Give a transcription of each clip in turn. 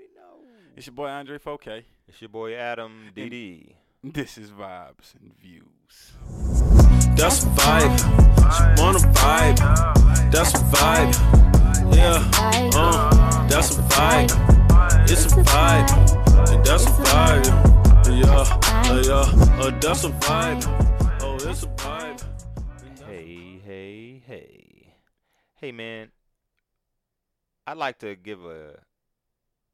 already know. It's your boy Andre 4K. It's your boy Adam DD. This is Vibes and Views. That's a vibe. She wanna vibe. That's a vibe. Yeah. Uh, that's a vibe. It's a vibe. And that's a vibe. Yeah. Uh, yeah. Uh, that's a vibe. Oh, it's a vibe. Hey, hey, hey. Hey, man. I'd like to give a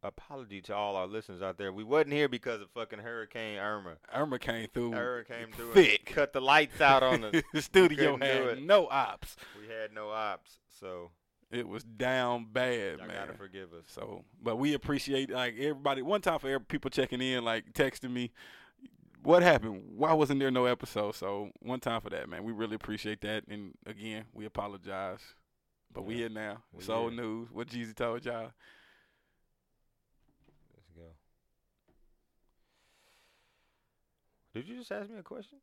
apology to all our listeners out there. We wasn't here because of fucking Hurricane Irma. Irma came through Hurricane through and thick. cut the lights out on the. the studio had no ops. we had no ops, so It was down bad, y'all man. gotta forgive us. So, but we appreciate like everybody. One time for people checking in, like texting me, what happened? Why wasn't there no episode? So one time for that, man. We really appreciate that. And again, we apologize. But we here now. we old here. news. What Jeezy told y'all. Let's go. Did you just ask me a question?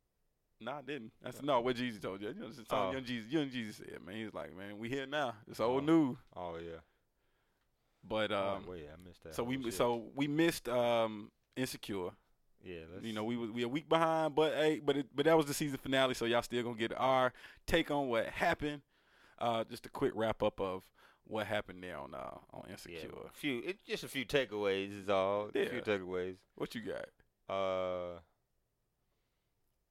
No, I didn't. That's no what Jeezy told you. You know, just Oh. young Jeezy. Young Jeezy said, man, he's like, man, we here now. It's old Oh. news. Oh yeah. But um, oh, wait, I missed that. so we shit. so we missed um insecure. yeah. Let's, You know, we we a week behind, but hey, but it, but that was the season finale, so y'all still gonna get our take on what happened. Uh, just a quick wrap up of what happened there on uh on yeah, Insecure. a few. It, just a few takeaways is all. Yeah. A few takeaways. What you got? Uh,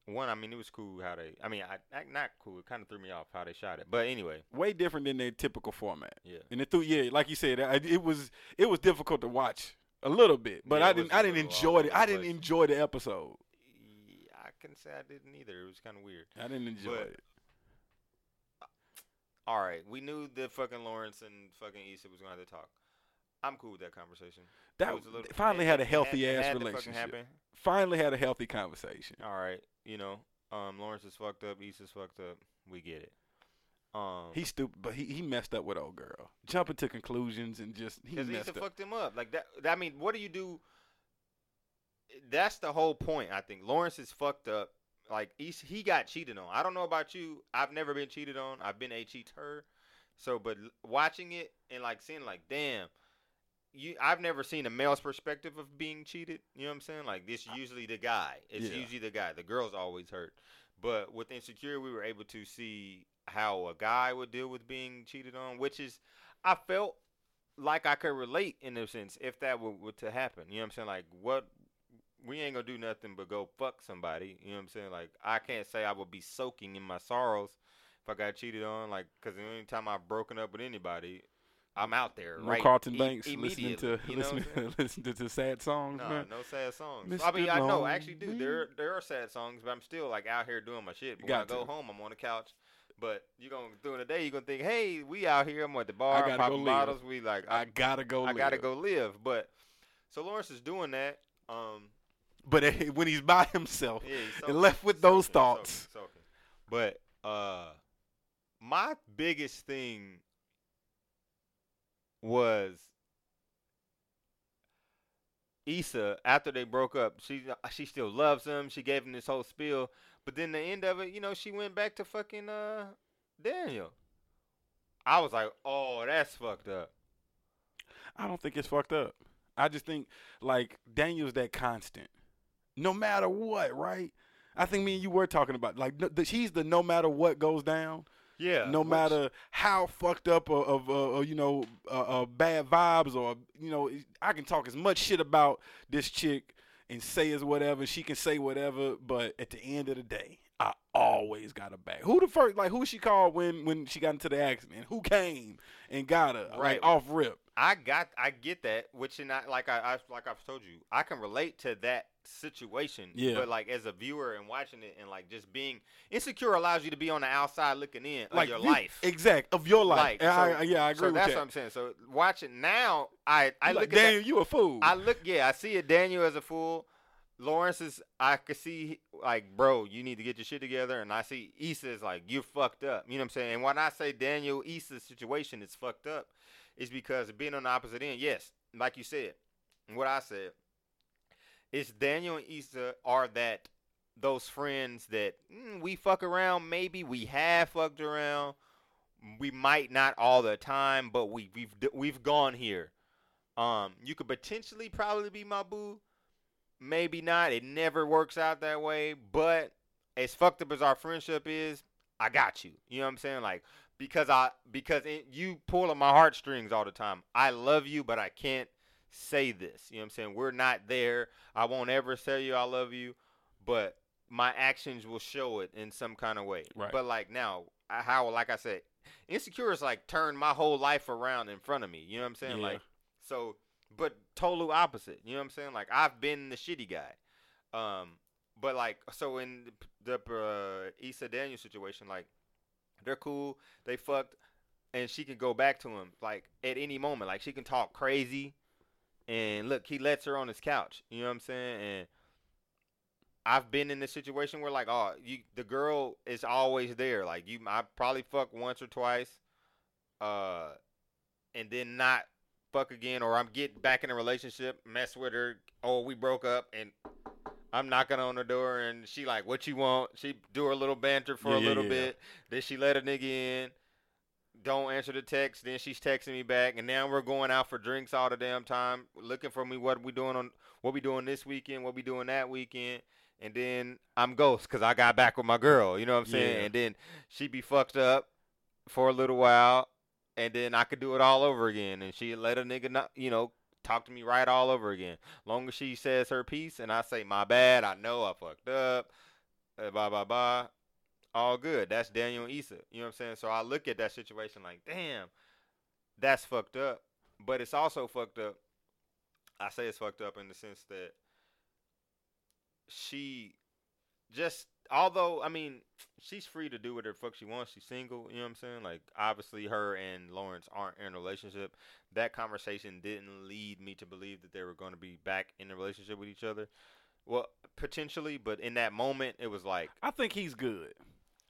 one. I mean, it was cool how they. I mean, I, I not cool. It kind of threw me off how they shot it. But anyway, Way different than their typical format. yeah. And it threw yeah, like you said, I, it was it was difficult to watch a little bit, but Yeah, I didn't I didn't enjoy it. I didn't enjoy the episode. Yeah, I can say I didn't either. It was kind of weird. I didn't enjoy But- it. All right, we knew that fucking Lawrence and fucking Issa was going to have to talk. I'm cool with that conversation. That was a little- finally it- had a healthy it ass relationship. Finally had a healthy conversation. All right, you know, um, Lawrence is fucked up. Issa's fucked up. We get it. Um, He's stupid, but he, he messed up with old girl, jumping to conclusions and just he because messed Issa up. fucked him up. Like that. I mean, what do you do? That's the whole point. I think Lawrence is fucked up. Like Issa, he got cheated on. I don't know about you. I've never been cheated on. I've been a cheater. So, but watching it and like seeing like, damn, you. I've never seen a male's perspective of being cheated. You know what I'm saying? Like this usually the guy. It's Yeah. usually the guy. The girl's always hurt. But with insecure, we were able to see how a guy would deal with being cheated on, which is, I felt like I could relate in a sense if that were, were to happen. You know what I'm saying? Like what we ain't gonna do nothing but go fuck somebody. You know what I'm saying? Like I can't say I would be soaking in my sorrows if I got cheated on. Like because the only time I've broken up with anybody, I'm out there. No right Carlton e- Banks listening to you know listening saying? listening to sad songs, No, man. no sad songs. I Mr. mean, I know, I actually do. There, there are sad songs, but I'm still like out here doing my shit. But when I go to. home, I'm on the couch. But you gonna during the day, you gonna think, hey, we out here. I'm at the bar, gotta popping bottles. We like, I gotta go. I gotta live. go live. But so Lawrence is doing that. Um, But when he's by himself yeah, he's and left with those soaking, thoughts, soaking, soaking. But uh, my biggest thing was Issa. After they broke up, she she still loves him. She gave him this whole spiel, but then the end of it, you know, she went back to fucking uh Daniel. I was like, oh, that's fucked up. I don't think it's fucked up. I just think like Daniel's that constant, no matter what, right? I think me and you were talking about like no, the, he's the no matter what goes down, Yeah. no matter how fucked up of, of uh, uh, you know uh, uh, bad vibes or you know I can talk as much shit about this chick and say as whatever she can say whatever, but at the end of the day, I always got her back. Who the first like who she called when when she got into the accident? Who came and got her Right. off rip? I got, I get that, which and I like I, I like I've told you, I can relate to that situation. Yeah. But like as a viewer and watching it and like just being insecure allows you to be on the outside looking in of like your you- life. exact of your life. Like, I- so- yeah, I agree so that's that. what I'm saying. So watching now, I I look like, at that- Daniel, you a fool. I look, yeah, I see it. Daniel as a fool. Lawrence is, I could see, like, bro, you need to get your shit together. And I see Issa is like, you're fucked up. You know what I'm saying? And when I say Daniel Issa's situation is fucked up, is because being on the opposite end, yes, like you said, what I said, is Daniel and Issa are that those friends that mm, we fuck around. Maybe we have fucked around. We might not all the time, but we we've we've gone here. Um, you could potentially probably be my boo, maybe not. It never works out that way. But as fucked up as our friendship is, I got you. You know what I'm saying? Like because I because it, you pull on my heartstrings all the time. I love you, but I can't say this. You know what I'm saying? We're not there. I won't ever tell you I love you, but my actions will show it in some kind of way. Right. But like now, I- how like I said, insecure is like turned my whole life around in front of me. You know what I'm saying? Yeah. Like so, but total opposite. You know what I'm saying? Like I've been the shitty guy. Um, but like so in the uh, Issa Daniel situation, like they're cool, they fucked, and she can go back to him like at any moment. Like she can talk crazy, and look, he lets her on his couch. You know what I'm saying? And I've been in this situation where like, oh, you the girl is always there. Like you, I probably fuck once or twice, uh, and then not fuck again, or I'm getting back in a relationship, mess with her, or we broke up, and I'm knocking on the door, and she like, what you want? She do her little banter for Yeah, a yeah, little yeah. bit. Then she let a nigga in. Don't answer the text. Then she's texting me back, and now we're going out for drinks all the damn time, looking for me. What we doing on? What we doing this weekend? What we doing that weekend? And then I'm ghost because I got back with my girl. You know what I'm saying? And then she be fucked up for a little while, and then I could do it all over again. And she let a nigga not, you know, talk to me right all over again. Long as she says her piece, and I say my bad, I know I fucked up. Uh, blah blah blah. All good. That's Daniel Issa. You know what I'm saying? So I look at that situation like, damn, that's fucked up. But it's also fucked up. I say it's fucked up in the sense that she just although I mean she's free to do whatever fuck she wants. She's single, you know what I'm saying? Like obviously her and Lawrence aren't in a relationship. That conversation didn't lead me to believe that they were going to be back in a relationship with each other. Well, potentially, but in that moment it was like I think he's good.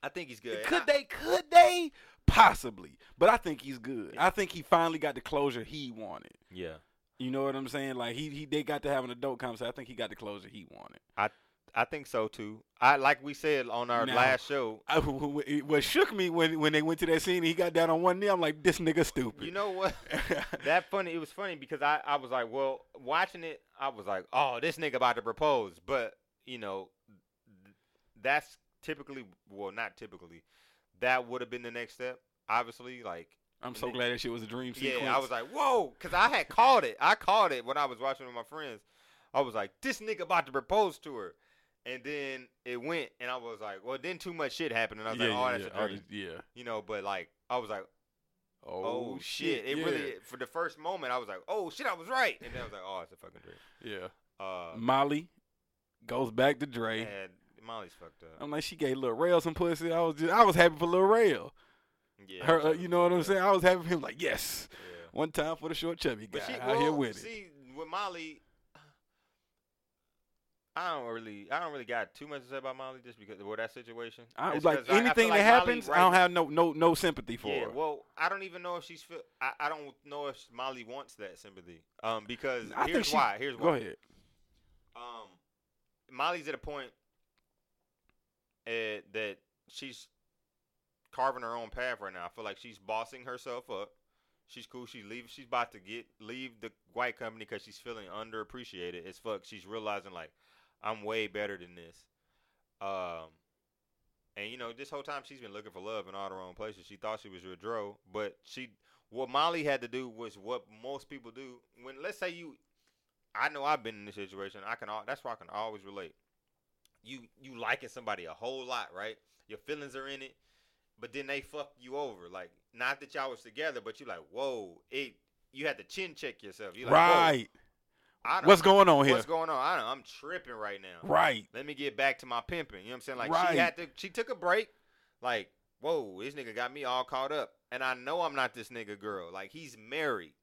I think he's good. Could I- they? Could they? Possibly, but I think he's good. I think he finally got the closure he wanted. Yeah. You know what I'm saying? Like he, he they got to have an adult conversation. I think he got the closure he wanted. I think so too. I like we said on our Now- last show. I, what shook me when when they went to that scene, and he got down on one knee. I'm like, this nigga stupid. You know what? that funny. It was funny because I, I was like, well, watching it, I was like, oh, this nigga about to propose. But you know, that's typically, well, not typically, that would have been the next step. Obviously, like, I'm so glad that shit was a dream sequence. yeah, I was like, whoa, because I had called it. I called it when I was watching with my friends. I was like, this nigga about to propose to her. And then it went, and I was like, well, then too much shit happened, and I was yeah, like, oh, yeah, that's yeah, a dream. yeah. You know, but like, I was like, Oh, oh, shit. It yeah. really for the first moment I was like, oh shit, I was right. And then I was like, oh, it's a fucking dream. Yeah. Uh Molly goes back to Dro. and Molly's fucked up. I'm like, she gave Lil Rel some pussy. I was just, I was happy for Lil Rel. yeah. Her, uh, you know what I'm fucked saying? I was happy for him. Like, yes, Yeah. one time for the short chubby guy But she out well, here with it. see with Molly I don't really I don't really got too much to say about Molly just because of that situation. I, It's like 'cause I- I anything like that happens, right I don't have no no no sympathy for Yeah, her. well, I don't even know if she's feel. I, I don't know if Molly wants that sympathy. Um, because I here's she- why. Here's Go ahead. um, Molly's at a point uh, that she's carving her own path right now. I feel like she's bossing herself up. She's cool. She leave. She's about to get leave the white company because she's feeling underappreciated as fuck. She's realizing like I'm way better than this. Um, and you know this whole time she's been looking for love in all the wrong places. She thought she was your dro, but she what Molly had to do was what most people do when let's say you I know I've been in this situation. I can all that's why I can always relate. You you liking somebody a whole lot, right? Your feelings are in it, but then they fuck you over. Like not that y'all was together, but you like, whoa, it. You had to chin check yourself. You like, right. Done- What's going on here? What's going on? I I'm tripping right now. Right. Let me get back to my pimping. You know what I'm saying? Like Right. she had to. She took a break. Like, whoa, this nigga got me all caught up, and I know I'm not this nigga girl. Like he's married,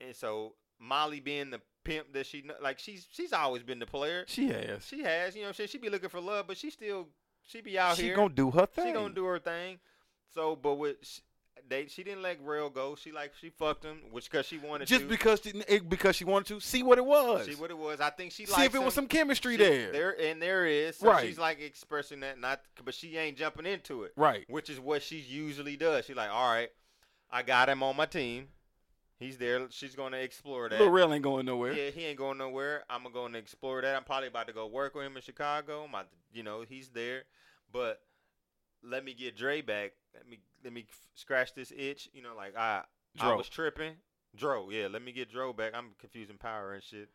and so Molly being the pimp that she like she's she's always been the player. She has. She has, you know what I'm saying? She be looking for love, but she still she be out she here. She gonna do her thing. She gonna do her thing. So, but with they, she didn't let Rel go. She like she fucked him, which because she wanted just to. because she, it, because she wanted to see what it was. see what it was. I think she see if it was some chemistry She- there. There and there is. So Right. She's like expressing that, not, but she ain't jumping into it, Right. which is what she usually does. She like, all right, I got him on my team. He's there. She's gonna explore that. Lil Rel ain't going nowhere. Yeah, he ain't going nowhere. I'm gonna go and explore that. I'm probably about to go work with him in Chicago. My, you know, he's there. But let me get Dro back. Let me let me f- scratch this itch. You know, like I I was tripping. Dro, yeah. Let me get Dro back. I'm confusing power and shit.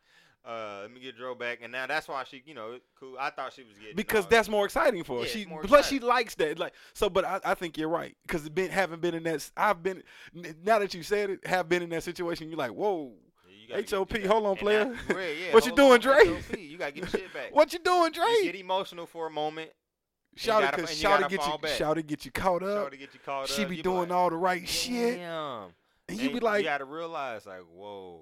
Uh, let me get Dro back, and now that's why she, you know, cool. I thought she was getting because uh, that's more exciting for her. Yeah, she plus she likes that. Like so, but I, I think you're right because it been having been in that. I've been now that you said it, have been in that situation. You're like, whoa, you HOP, get- hold on, player. yeah, What you doing, Dre? You gotta get shit back. what you doing, You Dre? get emotional for a moment. Shout it, cause shout gotta get you, shout it, get you caught up. get you caught She up. be You doing like, all the right shit, Damn. and you be like, you gotta realize, like, whoa.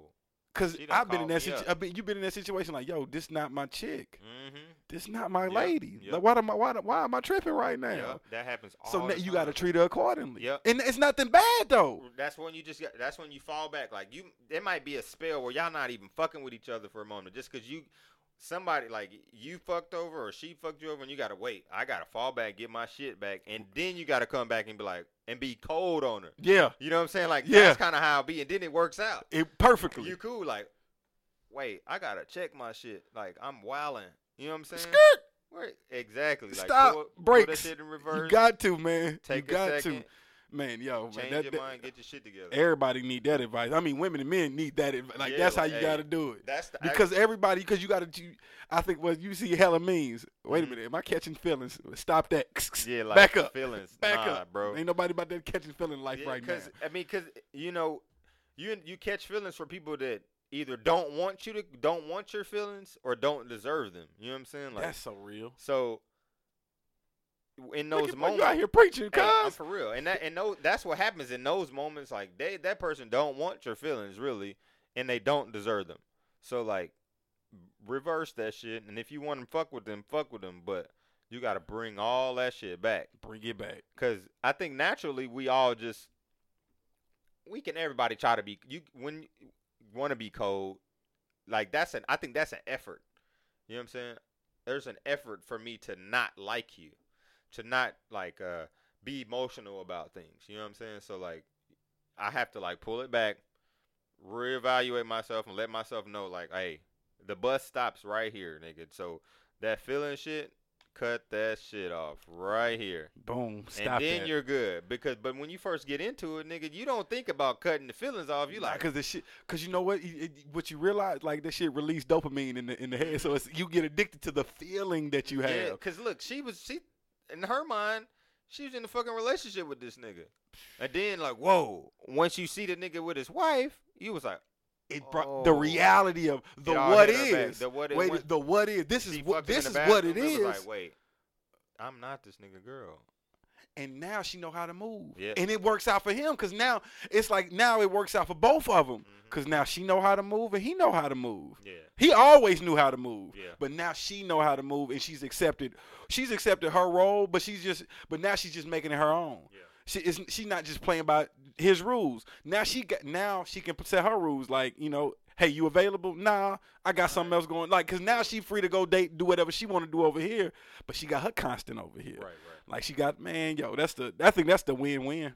cause I've been in that. me Situ- I've been, you been in that situation, like, yo, this not my chick. Mm-hmm. This not my Yep, lady. yep. Like, why am I? Why, why am I tripping right now? Yep, that happens all So now you got to treat her accordingly. Yep. And it's nothing bad though. That's when you just get. That's when you fall back. Like you, there might be a spell where y'all not even fucking with each other for a moment, just because you, somebody like you fucked over or she fucked you over, and you gotta wait. I gotta fall back, get my shit back, and then you gotta come back and be like, and be cold on her. Yeah. You know what I'm saying? Like Yeah. that's kind of how it be, and then it works out. It perfectly. You cool? Like, wait, I gotta check my shit. Like I'm wilding. You know what I'm saying? Skirt. Wait, exactly. Like, Stop. Pull, pull Brakes. that shit in reverse. You got to, man. take you got second. to. Man, yo, man, Change that- your that- mind. Get your shit together. everybody need that advice. I mean, women and men need that advice. Like Yeah, that's how you hey, got to do it. That's the Because everybody, because you got to. I think what you see hella means. Wait Mhm. a minute, am I catching feelings? Stop that. Yeah, like back up. feelings. Back nah, up, bro. Ain't nobody about that catching feeling life right now. Cause, I mean, cause you know, you you catch feelings for people that either don't want you to don't want your feelings or don't deserve them. You know what I'm saying? Like That's so real. so. In those at- moments, you out here preaching, Hey, cuz. for real, and that and those, that's what happens in those moments. Like they that person don't want your feelings really, and they don't deserve them. So like, reverse that shit, and if you want to fuck with them, fuck with them. But you got to bring all that shit back, Bring it back. cause I think naturally we all just we can everybody try to be you when you want to be cold. Like that's an I think that's an effort. You know what I'm saying? There's an effort for me to not like you, to not like uh be emotional about things. You know what I'm saying? So like I have to like pull it back, reevaluate myself and let myself know like, hey, the bus stops right here, nigga. So that feeling shit, cut that shit off right here. Boom. Stop and then that. you're good. Because but when you first get into it, nigga, you don't think about cutting the feelings off. You like because the shit, because you know what, it, it- what you realize, like this shit release dopamine in the in the head, so it's you get addicted to the feeling that you have. Yeah, cause look, she was she in her mind, she was in a fucking relationship with this nigga, and then like, whoa, once you see the nigga with his wife, you was like, It brought the Oh. reality of the what hit her back. is. The what Wait, went- the what is. This is what this is what it is. like, wait, I'm not this nigga girl. And now she know how to move. Yeah. And it works out for him because now it's like now it works out for both of them because mm-hmm. now she know how to move and he know how to move. Yeah, He always knew how to move. Yeah. But now she know how to move and she's accepted she's accepted her role, but she's just but now she's just making it her own. yeah, She is she's not just playing by his rules. Now she got now she can set her rules like, you know, hey, you available? Nah, I got something else going. Like cuz now she free to go date, do whatever she want to do over here, but she got her constant over here. right, right. Like she got man, yo, that's the I think that's the win-win.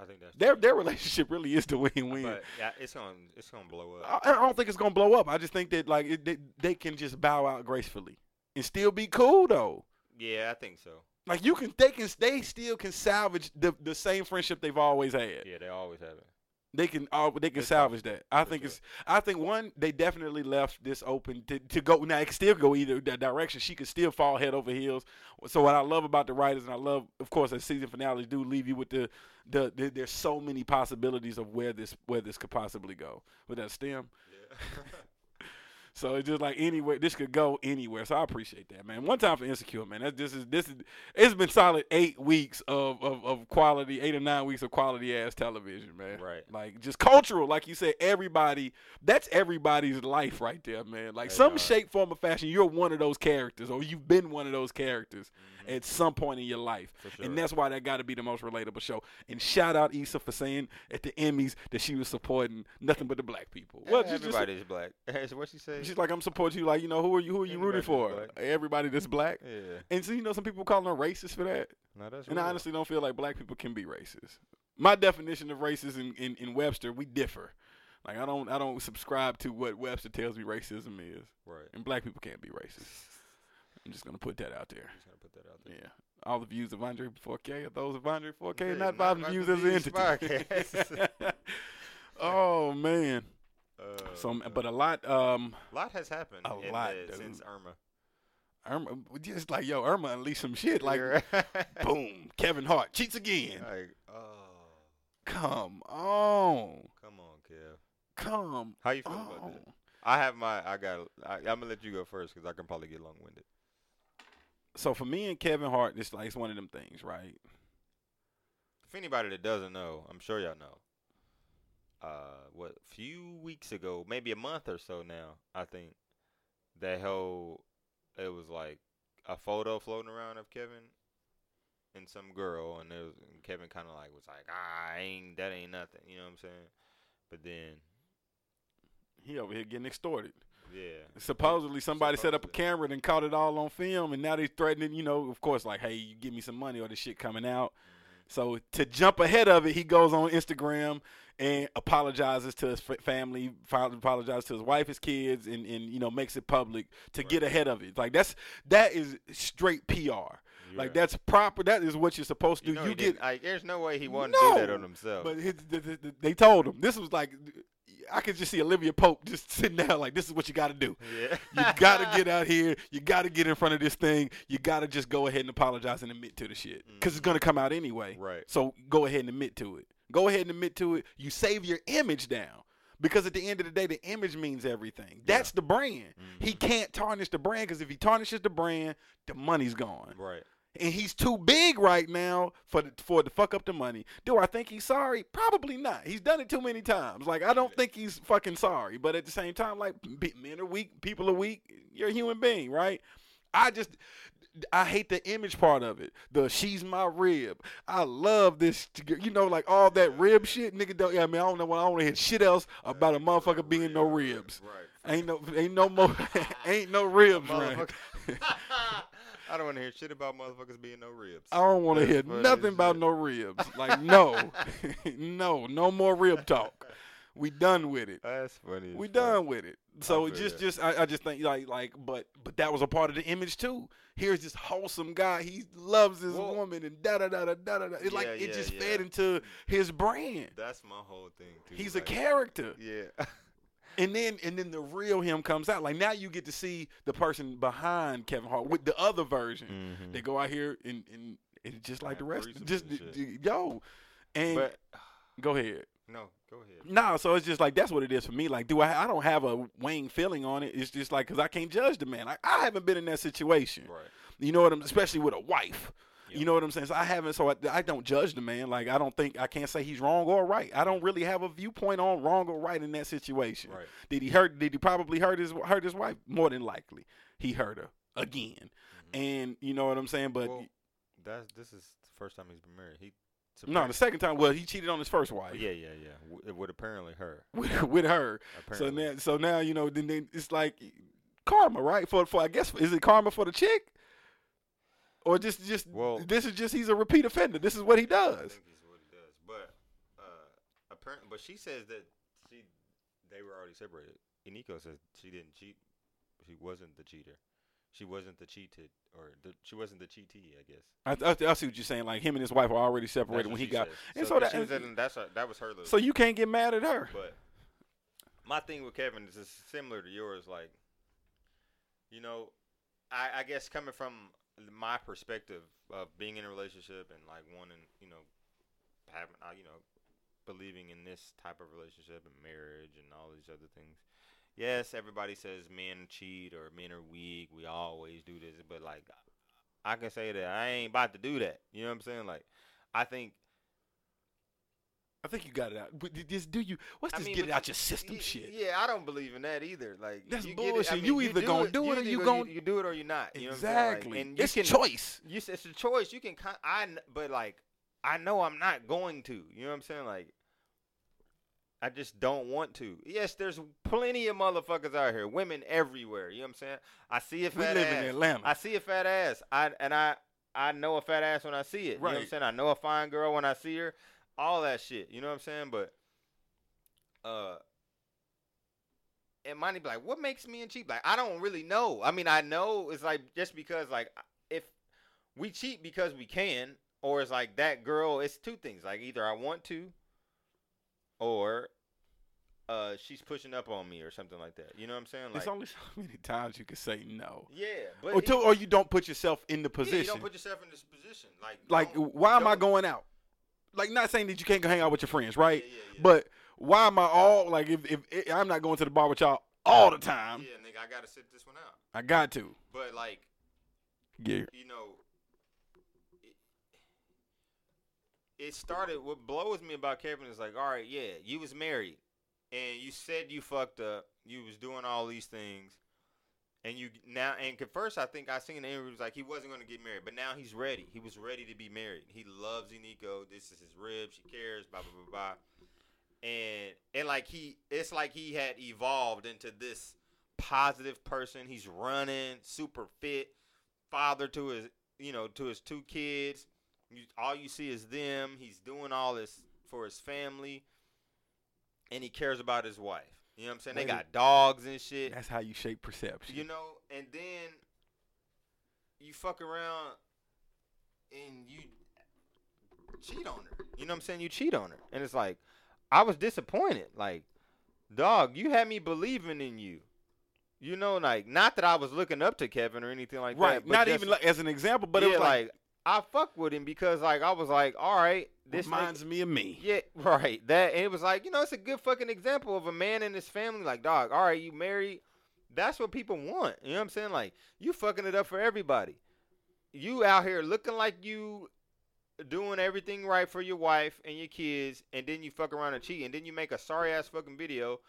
I think that's Their their relationship really is the win-win. But yeah, it's gonna it's gonna blow up. I, I don't think it's gonna blow up. I just think that like it, they, they can just bow out gracefully and still be cool though. Yeah, I think so. Like you can, they can, they still can salvage the the same friendship they've always had. Yeah, they always have it. They can, all they can salvage that. I think it's, I think one, they definitely left this open to, to go. Now it can still go either that direction. She could still fall head over heels. So what I love about the writers, and I love, of course, as season finales do leave you with the, the, the there's so many possibilities of where this where this could possibly go with that stem. Yeah. So it's just like anywhere this could go anywhere. So I appreciate that, man. One time for insecure, man. That this is this is it's been solid eight weeks of, of, of quality, eight or nine weeks of quality ass television, man. Right. Like just cultural, like you said, everybody that's everybody's life right there, man. Like some shape, form, or fashion, you're one of those characters, or you've been one of those characters Mhm. At some point in your life. Sure. And that's why that got to be the most relatable show. And shout out Issa for saying at the Emmys that she was supporting nothing but the black people. Well, just- just- black. That's what she said. She's like, I'm supporting you. Like, you know, who are you? Who are you rooting for? Everybody that's black. yeah, And so, you know, some people calling her racist for that. no, that's And I honestly don't feel like black people can be racist. My definition of racist in, in, in Webster, we differ. Like I don't I don't subscribe to what Webster tells me racism is, Right. and black people can't be racist. I'm just gonna put that out there. Just gonna put that out there. Yeah. All the views of Andre 4K are those of Andre 4K, Yeah, not not by the views as an entity. oh man. Uh, So, but a lot, um, a lot has happened a lot, the- since. Irma. Irma, just like yo, Irma unleashed some shit. Like, boom, Kevin Hart cheats again. like, oh, Come on, come on, Kev. come How you feel about that? I have my. I got. I, I'm gonna let you go first because I can probably get long winded. So for me and Kevin Hart, it's like it's one of them things, right? If anybody that doesn't know, I'm sure y'all know. Uh, what few weeks ago, maybe a month or so now, I think that whole it was like a photo floating around of Kevin and some girl, and it was and Kevin kind of like was like, ah, ain't that ain't nothing, you know what I'm saying? But then, He over here getting extorted. Yeah, Supposedly somebody set up a camera and caught it all on film, and now they're threatening, you know, of course, like, hey, you give me some money or the shit coming out. Mm-hmm. So to jump ahead of it, he goes on Instagram and apologizes to his family, apologizes to his wife, his kids, and, and you know makes it public to get ahead of it. Like that's that is straight PR. Like Yeah. that's proper. That is what you're supposed to You, do. know You get, like, there's no way he wanted to do that on himself. but his, th- th- th- they told him this was like I could just see Olivia Pope just sitting there like this is what you got to do. yeah, You got to get out here. You got to get in front of this thing. You got to just go ahead and apologize and admit to the shit mm-hmm. because it's gonna come out anyway. Right. So go ahead and admit to it. Go ahead and admit to it. You save your image down because at the end of the day, the image means everything. That's the brand. He mm-hmm. can't tarnish the brand because if he tarnishes the brand, the money's gone. right. And he's too big right now for the, for to fuck up the money. Do I think he's sorry? Probably not. He's done it too many times. Like I don't think he's fucking sorry. But at the same time, like men are weak, people are weak. You're a human being, right? I just I hate the image part of it. The she's my rib. I love this. You know, like all that rib shit, nigga. Don't. Yeah, I mean, I don't know. What I don't want to hear shit else about a motherfucker being no ribs. Right. Ain't no, ain't no more, ain't no ribs, right? I don't want to hear shit about motherfuckers being no ribs. I don't want to hear nothing about shit. no ribs. Like no, no, no more rib talk. We done with it. That's funny. We done with it. So just, just, I, I just think like, like, but, but that was a part of the image too. Here's this wholesome guy. He loves his woman and da da da da da da. It's like it yeah, just yeah. fed into his brand. That's my whole thing too. He's a character. Yeah. And then and then the real him comes out. Like now you get to see the person behind Kevin Hart with the other version. Mhm. They go out here and and, and just like the rest, just and d- d- yo, and But go ahead. no, go ahead. No, so it's just like that's what it is for me. Like, do I? I don't have a Wayne feeling on it. It's just like because I can't judge the man. Like, I haven't been in that situation. Right. You know what I'm? Especially with a wife. Yeah. You know what I'm saying? So I haven't. So I, I don't judge the man. Like I don't think I can't say he's wrong or right. I don't really have a viewpoint on wrong or right in that situation. Right. Did he hurt? Did he probably hurt his hurt his wife? More than likely, he hurt her again. And you know what I'm saying? But Mm-hmm. Well, that's this is the first time he's been married. He. no, the second time, well, he cheated on his first wife. Yeah, yeah, yeah. W- It would apparently her. With, with her. So now, so now you know, then, then it's like karma, right? For for I guess is it karma for the chick, or just just Well- this is just he's a repeat offender. This is what he I does. what he does. But uh, apparently, but she says that she they were already separated. Eniko says she didn't cheat. She wasn't the cheater. She wasn't the cheated, or the, she wasn't the cheatee. I guess. I, I, I see what you're saying. Like him and his wife were already separated when he got. says. and so, so that- was that's her, that was her little. So you can't get mad at her. But my thing with Kevin is similar to yours. Like, you know, I, I guess coming from my perspective of being in a relationship and like wanting, you know, having, uh, you know, believing in this type of relationship and marriage and all these other things. Yes, everybody says men cheat or men are weak. We always do this, but like, I can say that I ain't about to do that. You know what I'm saying? Like, I think I think you got it out. But Just do you? What's I this mean, get it out your system y- shit? Yeah, I don't believe in that either. Like That's you get it- I bullshit. mean, You either gonna do it or you go- gon- you do it or you're not. You know what I'm? Like, exactly. and you it's can choice. You, it's a choice. You can. I. But like, I know I'm not going to. You know what I'm saying? Like, I just don't want to. Yes, there's plenty of motherfuckers out here, women everywhere. You know what I'm saying? I see a We fat live ass. in Atlanta. I see a fat ass. I and I I know a fat ass when I see it. You know what I'm saying? I know a fine girl when I see her. All that shit. You know what I'm saying? But uh and money be like, "What makes me and cheap? Like, I don't really know. I mean, I know it's like just because like if we cheat because we can, or it's like that girl. It's two things. Like either I want to, or uh, she's pushing up on me or something like that. You know what I'm saying? Like, There's only so many times you can say no. yeah, but Or, to, or you don't put yourself in the yeah, position. you don't put yourself in this position. Like, like, why am I going out? Like, not saying that you can't go hang out with your friends, right? Yeah, yeah, yeah. But why am I all like? If, if, if I'm not going to the bar with y'all all the time, yeah, nigga, I gotta sit this one out. I got to. But like, Yeah. you know, it, it started. What blows me about Kevin is like, all right, yeah, you was married, and you said you fucked up. You was doing all these things, and you now and first I think I seen in the interview was like he wasn't gonna get married, but now he's ready. He was ready to be married. He loves Eniko. This is his rib. She cares. Blah blah blah blah. And and like he, it's like he had evolved into this positive person. He's running, super fit, father to his, you know, to his two kids. You, all you see is them. He's doing all this for his family, and he cares about his wife. You know what I'm saying? They got dogs and shit. That's how you shape perception. You know, and then you fuck around and you cheat on her. You know what I'm saying? You cheat on her. And it's like, I was disappointed. Like, dog, you had me believing in you. You know, like, not that I was looking up to Kevin or anything like right. that. Right. Not just- even like, as an example, but yeah, it was like, I fuck with him because, like, I was like, all right, this nigga- reminds me of me. yeah, right. That and it was like, you know, it's a good fucking example of a man and his family. Like, dog, all right, you married. That's what people want. You know what I'm saying? Like, you fucking it up for everybody. You out here looking like you doing everything right for your wife and your kids, and then you fuck around and cheat, and then you make a sorry ass fucking video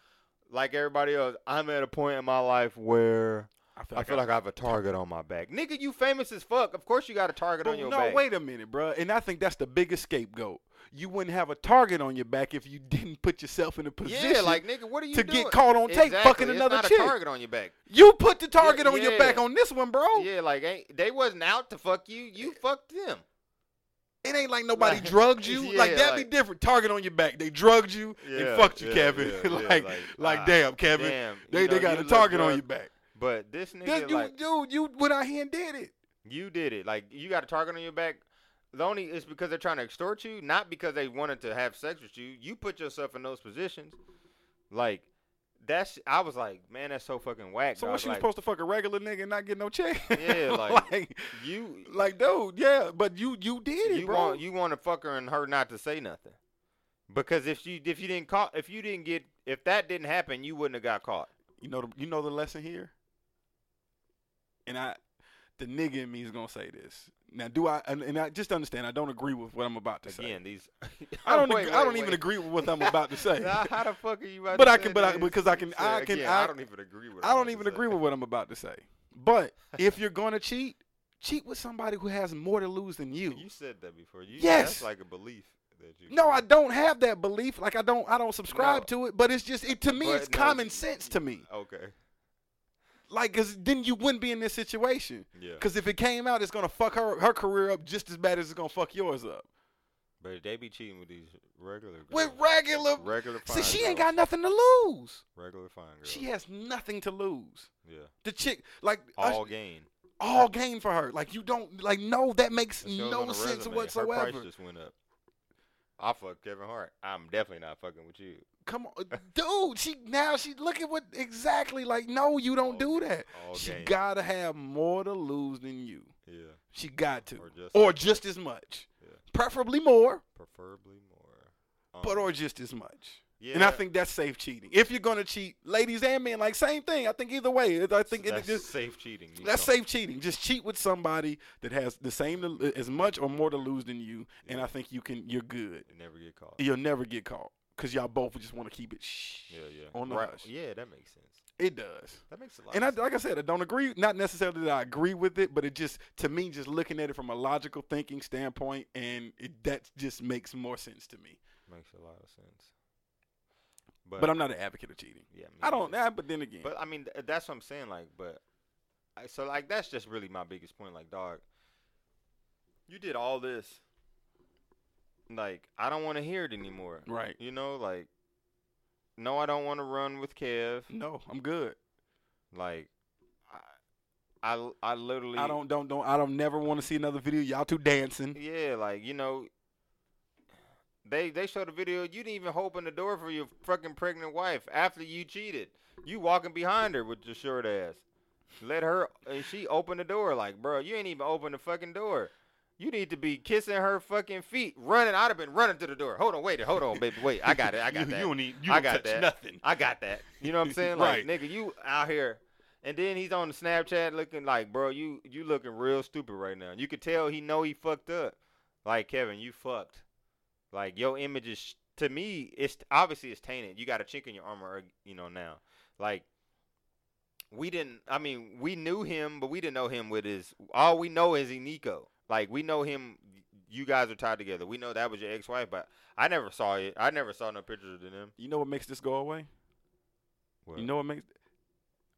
like everybody else. I'm at a point in my life where I I feel like I have a target on my back. Nigga, you famous as fuck. Of course you got a target on your no, back. No, wait a minute, bro. And I think that's the biggest scapegoat. You wouldn't have a target on your back if you didn't put yourself in a position. Yeah, like nigga, what are you to doing? get caught on tape Exactly. fucking it's another not chick. a target on your back. you put the target on your back on this one, bro. Yeah, like ain't they wasn't out to fuck you. You fucked them. It ain't like nobody Like- drugged you. yeah, like that'd like- be different. Target on your back. They drugged you Yeah, and fucked you, yeah, Kevin. yeah, yeah, like, like, like, ah, damn, Kevin. Damn, they you they got a target on your back. But this nigga, This, you, like, dude, you went out here and did it. you did it. Like you got a target on your back. The only is because they're trying to extort you, not because they wanted to have sex with you. You put yourself in those positions. Like that's. I was like, man, that's so fucking whack. So dog. what? She was like, supposed to fuck a regular nigga and not get no check? Yeah, like, like, you. like, dude, yeah, but you you did it, you bro. want you want to fuck her and her not to say nothing. Because if you if you didn't caught if you didn't get if that didn't happen, you wouldn't have got caught. You know the you know the lesson here? And I the nigga in me is gonna say this. Now do I and, and I just understand I don't agree with what I'm about to say. Again, these I don't oh, Wait, agree, I don't even agree with what I'm about to say. Now, how the fuck are you about But to I say can- but I- because I can- You I can- again, I- I don't even agree with. I don't even agree with what I'm about to say. But if you're gonna cheat, cheat with somebody who has more to lose than you. You said that before. You, Yes. that's like a belief that you. No, I don't have that belief. Like I don't I don't subscribe No. to it, but it's just it to me But it's no, common sense to me. Okay. Like cuz then you wouldn't be in this situation. Yeah. Cuz if it came out it's going to fuck her her career up just as bad as it's going to fuck yours up. But they be cheating with these regular. Girls. With regular regular. See, Fine she ain't got nothing to lose. regular fine girls. She has nothing to lose. yeah. The chick like All gain. all gain for her. Like you don't like no that makes It shows on no sense resume. Her whatsoever. price just went up. I fuck Kevin Hart. I'm definitely not fucking with you. Come on, dude. She now she look at what exactly like. No, you don't All do that. She gotta have more to lose than you. Yeah. She got to, Or just- or just as much, Yeah. preferably more, Preferably more. but Um, or just as much. yeah. And I think that's safe cheating. If you're gonna cheat, ladies and men, like same thing. I think either way. I think it that's just safe cheating. That's safe cheating. Just cheat with somebody that has the same to- as much or more to lose than you, and I think you can. You're good. You'll never get caught. You'll never get caught because y'all both just want to keep it. Shh. Yeah, yeah. On the right. hush. Yeah, that makes sense. It does. That makes a lot. And I, sense. like I said, I don't agree. Not necessarily that I agree with it, but it just to me, just looking at it from a logical thinking standpoint, and it, that just makes more sense to me. makes a lot of sense. But, But I'm not an advocate of cheating. Yeah, I don't. neither. Nah, but then again, But I mean, th- that's what I'm saying. Like, but I, so like that's just really my biggest point. Like, dog, you did all this. Like, I don't want to hear it anymore. right? You know, like no, I don't want to run with Kev. No, I'm good. Like, I, I, I literally. I don't don't don't I don't never want to see another video. Y'all two dancing. Yeah, like you know. They they showed a video. You didn't even open the door for your fucking pregnant wife after you cheated. You walking behind her with your short ass. Let her and she opened the door. Like, bro, you ain't even open the fucking door. You need to be kissing her fucking feet, running. I'd have been running to the door. Hold on, wait, hold on, baby, wait. I got it. I got you, that. You don't need. You I got touch that. nothing. I got that. You know what I'm saying? Like, Right. nigga, you out here, and then he's on the Snapchat looking like, bro, you you looking real stupid right now. You could tell he know he fucked up. Like Kevin, you fucked. Like your image is to me, it's obviously it's tainted. You got a chink in your armor, you know now. Like we didn't. I mean, we knew him, but we didn't know him with his. All we know is Eniko. Like we know him. You guys are tied together. We know that was your ex-wife, but I never saw it. I never saw no pictures of them. You know what makes this go away? Well, You know what makes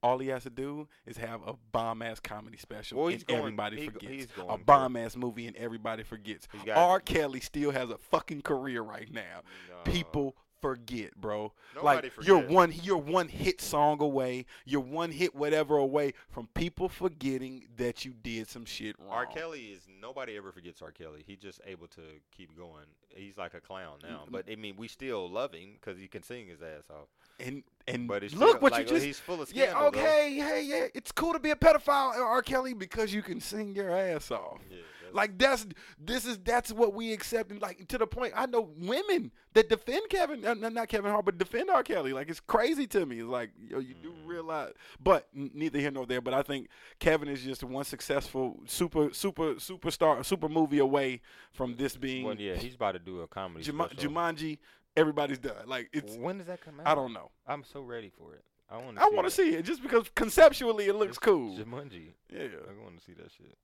all he has to do is have a bomb ass comedy special Well, and going- everybody he- forgets. a bomb ass movie and everybody forgets. Got- R. Kelly still has a fucking career right now. no. People forget, bro. Nobody like you're one you're one hit song away, you're one hit whatever away from people forgetting that you did some shit wrong. R. Kelly is nobody ever forgets R. Kelly. He's just able to keep going. He's like a clown now, Mm-hmm. but I mean, we still love him because he can sing his ass off. and and But it's look what like, you just he's full of Yeah, scandal. though. okay, hey, yeah, it's cool to be a pedophile, R. Kelly, because you can sing your ass off. Yeah, Like that's this is that's what we accept, and like to the point. I know women that defend Kevin, uh, not not Kevin Hart, but defend R. Kelly. Like it's crazy to me. It's like yo, you do Mm. realize, but neither here nor there. But I think Kevin is just one successful super super superstar super movie away from this being well, yeah, he's about to do a comedy. Juma- Jumanji. Everybody's done. Like it's when does that come out? I don't know. I'm so ready for it. I want. I want to see it just because conceptually it looks cool. Jumanji. Yeah. I want to see that shit.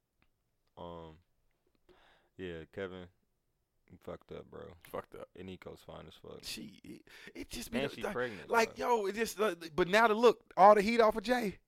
Um. Yeah, Kevin, you fucked up, bro. Fucked up. Eniko's fine as fuck. She it, it just be And like, pregnant. like bro. yo, it just uh, but now to look all the heat off of Jay.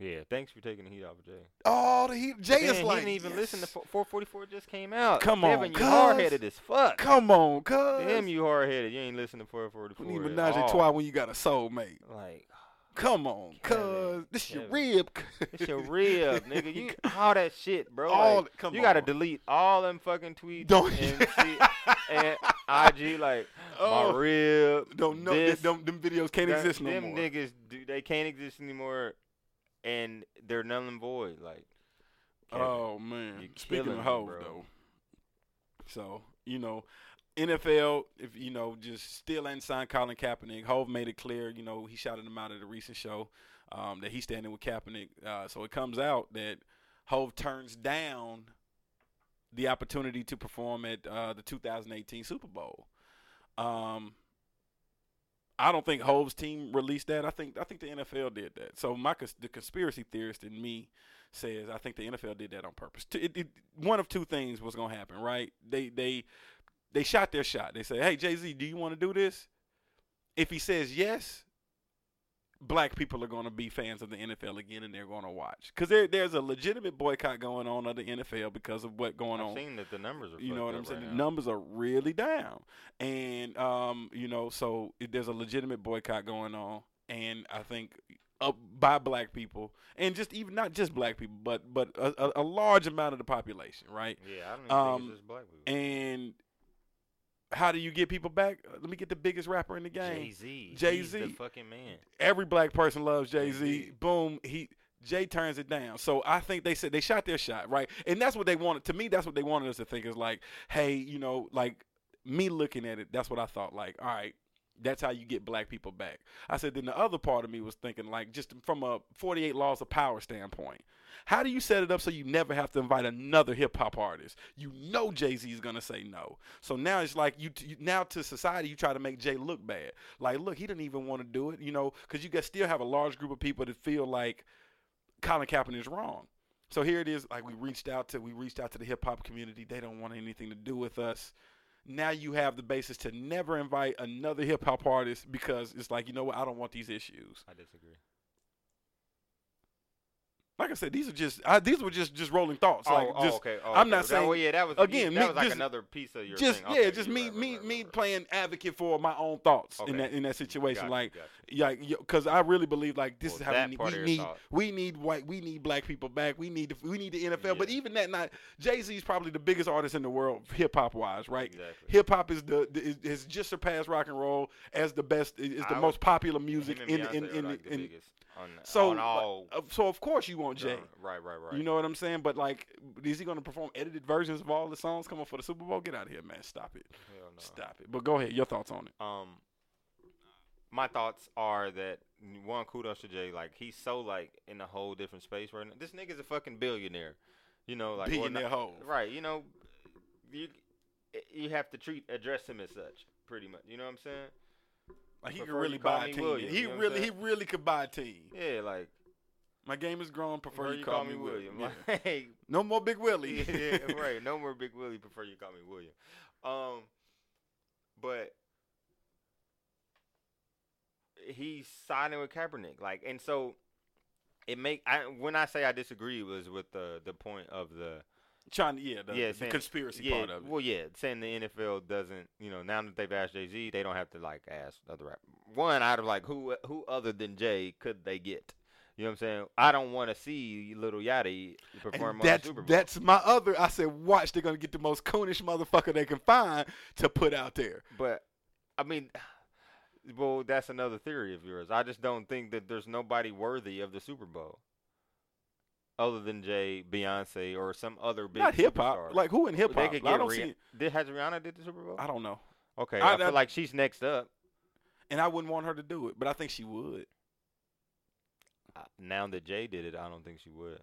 Yeah, thanks for taking the heat off of Jay. All the heat. Jay Then is he like, didn't even yes. listen to 444 just came out. Come on, Kevin, you hard headed as fuck. Come on, cuz. Damn, you hard headed. You ain't listening to 444. We need menage a trois when you got a soulmate. Like, Come on, cuz. This your rib. it's your rib, nigga. You all that shit, bro. All- like, come you gotta on. delete all them fucking tweets Don't- and, and IG like Oh. my rib. Don't know this, them, them videos can't that- exist no them more. niggas, do, they can't exist anymore, and they're null and void. Like, Kevin, Oh man. Speaking of hoes though. So, you know, NFL, if you know, just still ain't signed Colin Kaepernick. Hove made it clear, you know, he shouted him out at a recent show, um, that he's standing with Kaepernick. Uh, so it comes out that Hove turns down the opportunity to perform at uh, the 2018 Super Bowl. Um, I don't think Hove's team released that. I think I think the NFL did that. So my the conspiracy theorist in me says I think the NFL did that on purpose. It, it, one of two things was going to happen, right? They they they shot their shot. They say, "Hey Jay Z, do you want to do this?" If he says yes, black people are going to be fans of the NFL again, and they're going to watch because there, there's a legitimate boycott going on of the NFL because of what going I've on seen that the numbers are. you know what I'm saying? right the numbers are really down, and um, you know, so it, there's a legitimate boycott going on, and I think uh, by black people, and just even not just black people, but but a, a, a large amount of the population, right? Yeah, I don't even Um, think it's just black people. And how do you get people back? Uh, Let me get the biggest rapper in the game. Jay Z. Jay-Z. fucking man. Every black person loves Jay Z. Boom, he Jay turns it down. So I think they said they shot their shot, right? And that's what they wanted. To me, that's what they wanted us to think is like, hey, you know, like me looking at it, that's what I thought. Like, all right, that's how you get black people back. I said then the other part of me was thinking like just from a 48 laws of power standpoint. How do you set it up so you never have to invite another hip hop artist? You know Jay Z is gonna say no. So now it's like you, now to society you try to make Jay look bad. Like, look, he didn't even want to do it, you know, because you guys still have a large group of people that feel like Colin Kaepernick is wrong. So here it is. Like we reached out to we reached out to the hip hop community. They don't want anything to do with us. Now you have the basis to never invite another hip hop artist because it's like you know what I don't want these issues. I disagree. Like I said, these are just I, these were just just rolling thoughts. Oh, like oh, just okay. Oh, I'm okay. not saying- Oh, yeah, that was again, That me- was like just- another piece of your just thing. yeah, Okay, just me right, me right, me right. playing advocate for my own thoughts in that in that situation. Gotcha, like gotcha. yeah, because I really believe like this Well, is how we need we need thought. we need white we need black people back. We need the, we need the NFL. But even that not Jay Z is probably the biggest artist in the world hip hop wise, right? Exactly. Hip hop is the, is, has just surpassed rock and roll as the best is the I most would- popular music in in in, like, in, biggest on, so on all. uh, so of course you want Jay. Right, right, right. You know what I'm saying? But like, is he going to perform edited versions of all the songs coming for the Super Bowl? Get out of here, man! Stop it! No. Stop it! But go ahead. Your thoughts on it? um my thoughts are that one kudos to Jay, like he's so like in a whole different space right now. This nigga's a fucking billionaire. You know, like Billionaire hoe. Right, you know you you have to treat address him as such, pretty much. You know what I'm saying? Like he could really buy a team. William, he you know really, he really could buy a team. Yeah, like My game is grown. Prefer, prefer you call, me William. Yeah. Like, No more Big Willie. yeah, right. No more Big Willie. Prefer you call me William. Um, but he's signing with Kaepernick, like, and so it make I when I say I disagree was with the the point of the Trying, to- yeah, the, Yeah, the saying- conspiracy yeah, part of it. well, yeah, saying the NFL doesn't, you know, now that they've asked Jay Z, they don't have to like ask other rap. One out of like who who other than Jay could they get? You know what I'm saying? I don't want to see Lil Yachty perform And on that's the Super Bowl. that's my other. I said, watch, they're gonna get the most coonish motherfucker they can find to put out there. But I mean, well, that's another theory of yours. I just don't think that there's nobody worthy of the Super Bowl other than Jay, Beyonce, or some other big Not hip hop. Like who in hip hop? could I don't Rih- see. Did has Rihanna did the Super Bowl? I don't know, Okay, I- I, feel I- like she's next up. and I wouldn't want her to do it, but I think she would. Uh, Now that Jay did it, I don't think she would.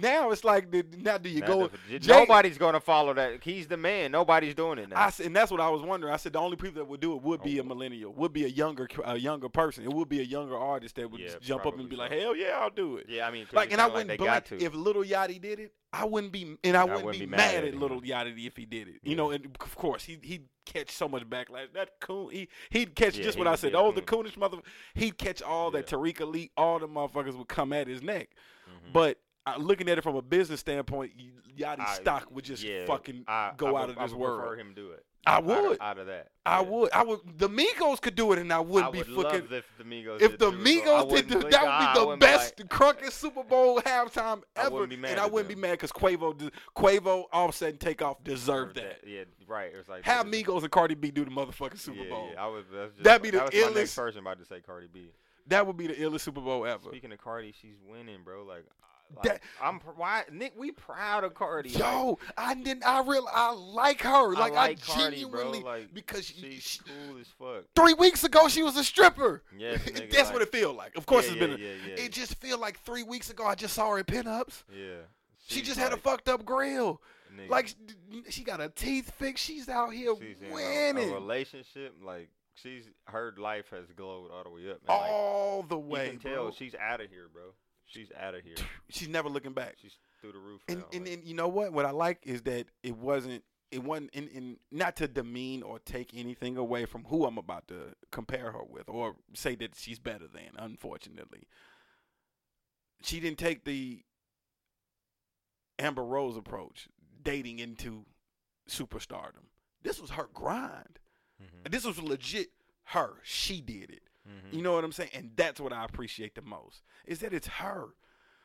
Now it's like, now do you Now go? J- Jay- nobody's gonna follow that. He's the man. Nobody's doing it now. I and that's what I was wondering. I said the only people that would do it would be a Oh. millennial, would be a younger, a younger person. It would be a younger artist that would Yeah, just jump up and be like, "Hell yeah, I'll do it." yeah, I mean, Like, and I wouldn't like blame if Lil Yachty did it. I wouldn't be, and I, wouldn't, be, mad, at him. Lil Yachty if he did it. You know, and of course he he'd catch so much backlash. That coon, he he'd catch Yeah, just he what I said. be Oh, the coonish mother. He'd catch all that Yeah. Tariq Lee, all the motherfuckers would come at his neck. Mhm. But looking at it from a business standpoint, Yachty's stock would just yeah, fucking I- go I out would- of I this would world. Prefer him do it. I Out of- would. out of that. I Yeah. would. I would. The Migos could do it, and I wouldn't I be would fucking. love if the Migos. If did the. I Migos did, the, that would be the wouldn't be best, like- crunkest Super Bowl halftime ever. wouldn't be mad and I wouldn't be mad because Quavo, Quavo, Offset, and Takeoff deserve that. Yeah, right. It was like Have Migos and Cardi B do the motherfucking Super yeah, Bowl. Yeah, I was, just, That'd be the that was my next illest- person about to say Cardi B. That would be the illest Super Bowl ever. Speaking of Cardi, she's winning, bro. Like, like That- I'm why Nick. We proud of Cardi. like, Yo, I didn't. I real. I like her. Like I, like Cardi, bro, genuinely like, because she's she- cool as fuck. three weeks ago she was a stripper. Yes, nigga, That's like- what it feel like. Of course, Yeah, it's been. yeah, a, yeah, yeah. It just feel like three weeks ago I just saw her at pinups. Yeah. She just had a fucked up grill. nigga, Like she got her teeth fixed. She's out here she's in a, a winning relationship. Like she's her life has glowed all the way up. Man. Like, all the you way. can tell bro. she's out of here, bro. She's out of here. She's never looking back. She's through the roof. And now, and, like- and you know what? What I like is that it wasn't it wasn't in, in not to demean or take anything away from who I'm about to compare her with or say that she's better than. Unfortunately, she didn't take the Amber Rose approach, dating into superstardom. This was her grind. Mhm, This was legit her. She did it. Mhm. You know what I'm saying? And that's what I appreciate the most is that it's her.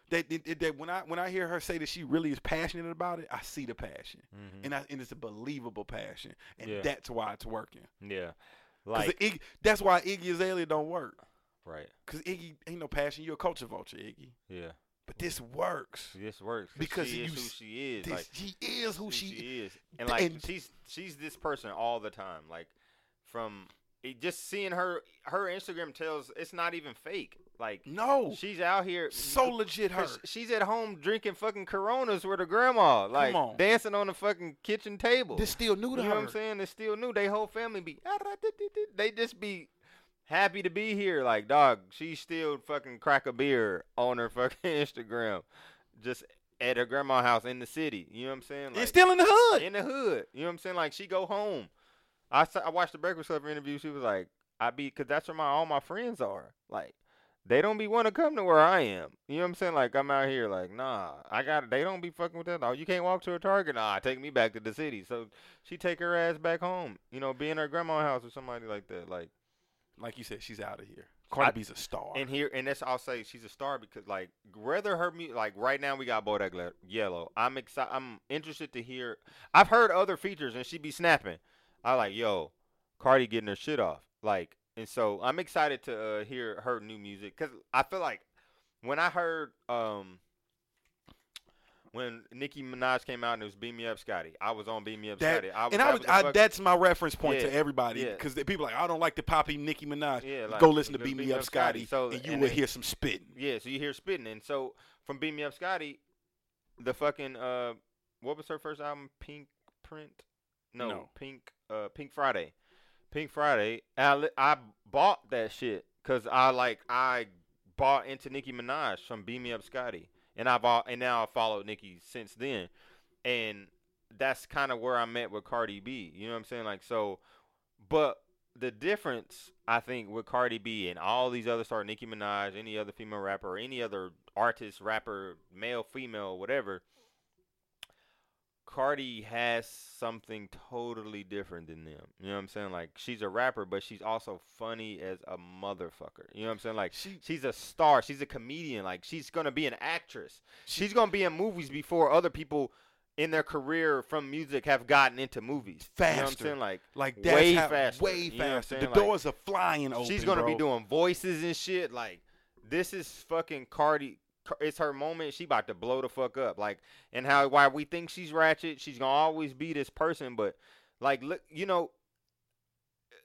That, that, that when I when I hear her say that she really is passionate about it, I see the passion, Mhm. and I, and it's a believable passion, and Yeah. that's why it's working. yeah, like Iggy, that's why Iggy Azalea don't work. right. Cause Iggy ain't no passion. You're a culture vulture, Iggy. Yeah, But this works. this works Because she is you who she is. This, like she is who who she, she is, and like and- she's she's this person all the time. Like from it, just seeing her, her Instagram tells it's not even fake. Like No, she's out here so legit her. She's at home drinking fucking Coronas with her grandma, like on. dancing on the fucking kitchen table. This still new you to know her. what I'm saying? They still new. They whole family be they just be happy to be here. Like dog, she still fucking crack a beer on her fucking Instagram, just at her grandma house in the city. You know what I'm saying? It's still in the hood. in the hood. You know what I'm saying? Like she go home. I I watched the Breakfast Club interview. She was like, I be because that's where my all my friends are. Like they don't be want to come to where I am. You know what I'm saying? Like I'm out here, like nah, I got. They don't be fucking with that. Oh, you can't walk to a Target. Nah, take me back to the city. So she take her ass back home. You know, be in her grandma's house or somebody like that. Like Like you said, she's out of here. Cardi I- B's a star. and here and that's I'll say she's a star because like whether her mu- like right now we got Bodak Yellow. I'm excited. I'm interested to hear. I've heard other features and she be snapping. I like yo, Cardi getting her shit off. Like and so I'm excited to uh, hear her new music because I feel like when I heard um when Nicki Minaj came out and it was Beam Me Up Scotty, I was on Beam Me Up That- Scotty. I, and I, was I that's my reference point to Yeah, everybody yeah. because people are like I don't like the poppy Nicki Minaj. yeah, like, Go listen to Beat Me Beam Up Scotty, So and you and will then- hear some spitting. Yeah, so you hear spitting, and so from Beam Me Up Scotty, the fucking uh, what was her first album? Pink Print? No, No. Pink uh, Pink Friday. Pink Friday. I I bought that shit because I like I bought into Nicki Minaj from Beam Me Up Scotty, and I bought and now I followed Nicki since then, and that's kind of where I met with Cardi B. You know what I'm saying? Like so, but the difference I think with Cardi B and all these other stars, Nicki Minaj, any other female rapper, any other artist, rapper, male, female, whatever, Cardi has something totally different than them. You know what I'm saying? Like she's a rapper, but she's also funny as a motherfucker. You know what I'm saying? Like She- she's a star. She's a comedian. Like she's gonna be an actress. She's gonna be in movies before other people in their career from music have gotten into movies. You know what I'm Faster. saying? Like Like that's way how, faster. way You know faster. the Like, doors are flying open. She's gonna be doing voices and shit. Like this is fucking Cardi. It's her moment. She about to blow the fuck up. Like and how why we think she's ratchet. She's gonna always be this person. But like look, you know,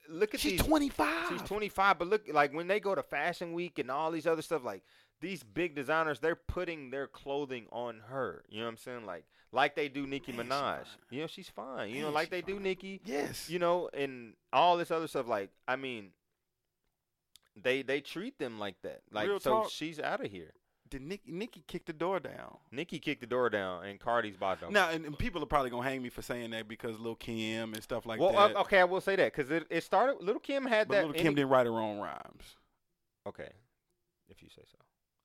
look at She's these. 25. She's 25, but look, like when they go to Fashion Week and all these other stuff, like these big designers, they're putting their clothing on her. You know what I'm saying? Like, like they do Nicki Man, Minaj. You know, she's fine. You know, like they do fine. Nicki. Yes. You know, and all this other stuff. Like, I mean, they they treat them like that. Like, Real so talk. she's out of here. Did Nicki, Nicki kick the door down? Nicki kicked the door down, and Cardi's about to. Now, and, and people are probably gonna hang me for saying that because Lil Kim and stuff like well, that. uh, okay, I will say that because it, it started. Lil Kim had but that. Lil Kim didn't write her own rhymes. okay, if you say so,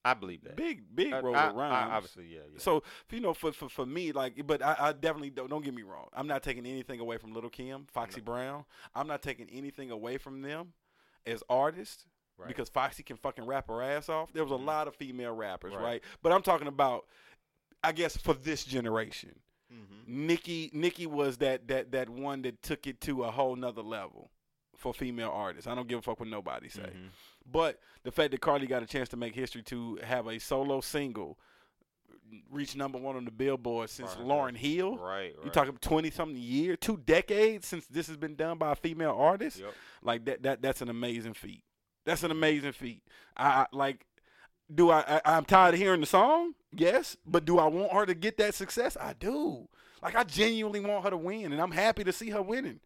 I believe that. Big, big Uh, roll I- of I- rhymes. obviously, yeah, yeah. So you know, for for, for me, like, but I, I definitely don't, don't get me wrong. I'm not taking anything away from Lil Kim, Foxy Brown. I'm not taking anything away from them as artists Right. because Foxy can fucking rap her ass off. There was a Mhm. lot of female rappers, Right. right. But I'm talking about, I guess, for this generation. Mm-hmm. Nicki Nicki was that that that one that took it to a whole nother level for female artists. I don't give a fuck what nobody say. Mm-hmm. But the fact that Cardi got a chance to make history to have a solo single reach number one on the Billboard since Right. Lauryn Hill. Right, right. You talking twenty something year, two decades since this has been done by a female artist. Yep. Like that that that's an amazing feat. That's an amazing feat. I, like. Do I, I? I'm tired of hearing the song. Yes, but do I want her to get that success? I do. Like I genuinely want her to win, and I'm happy to see her winning.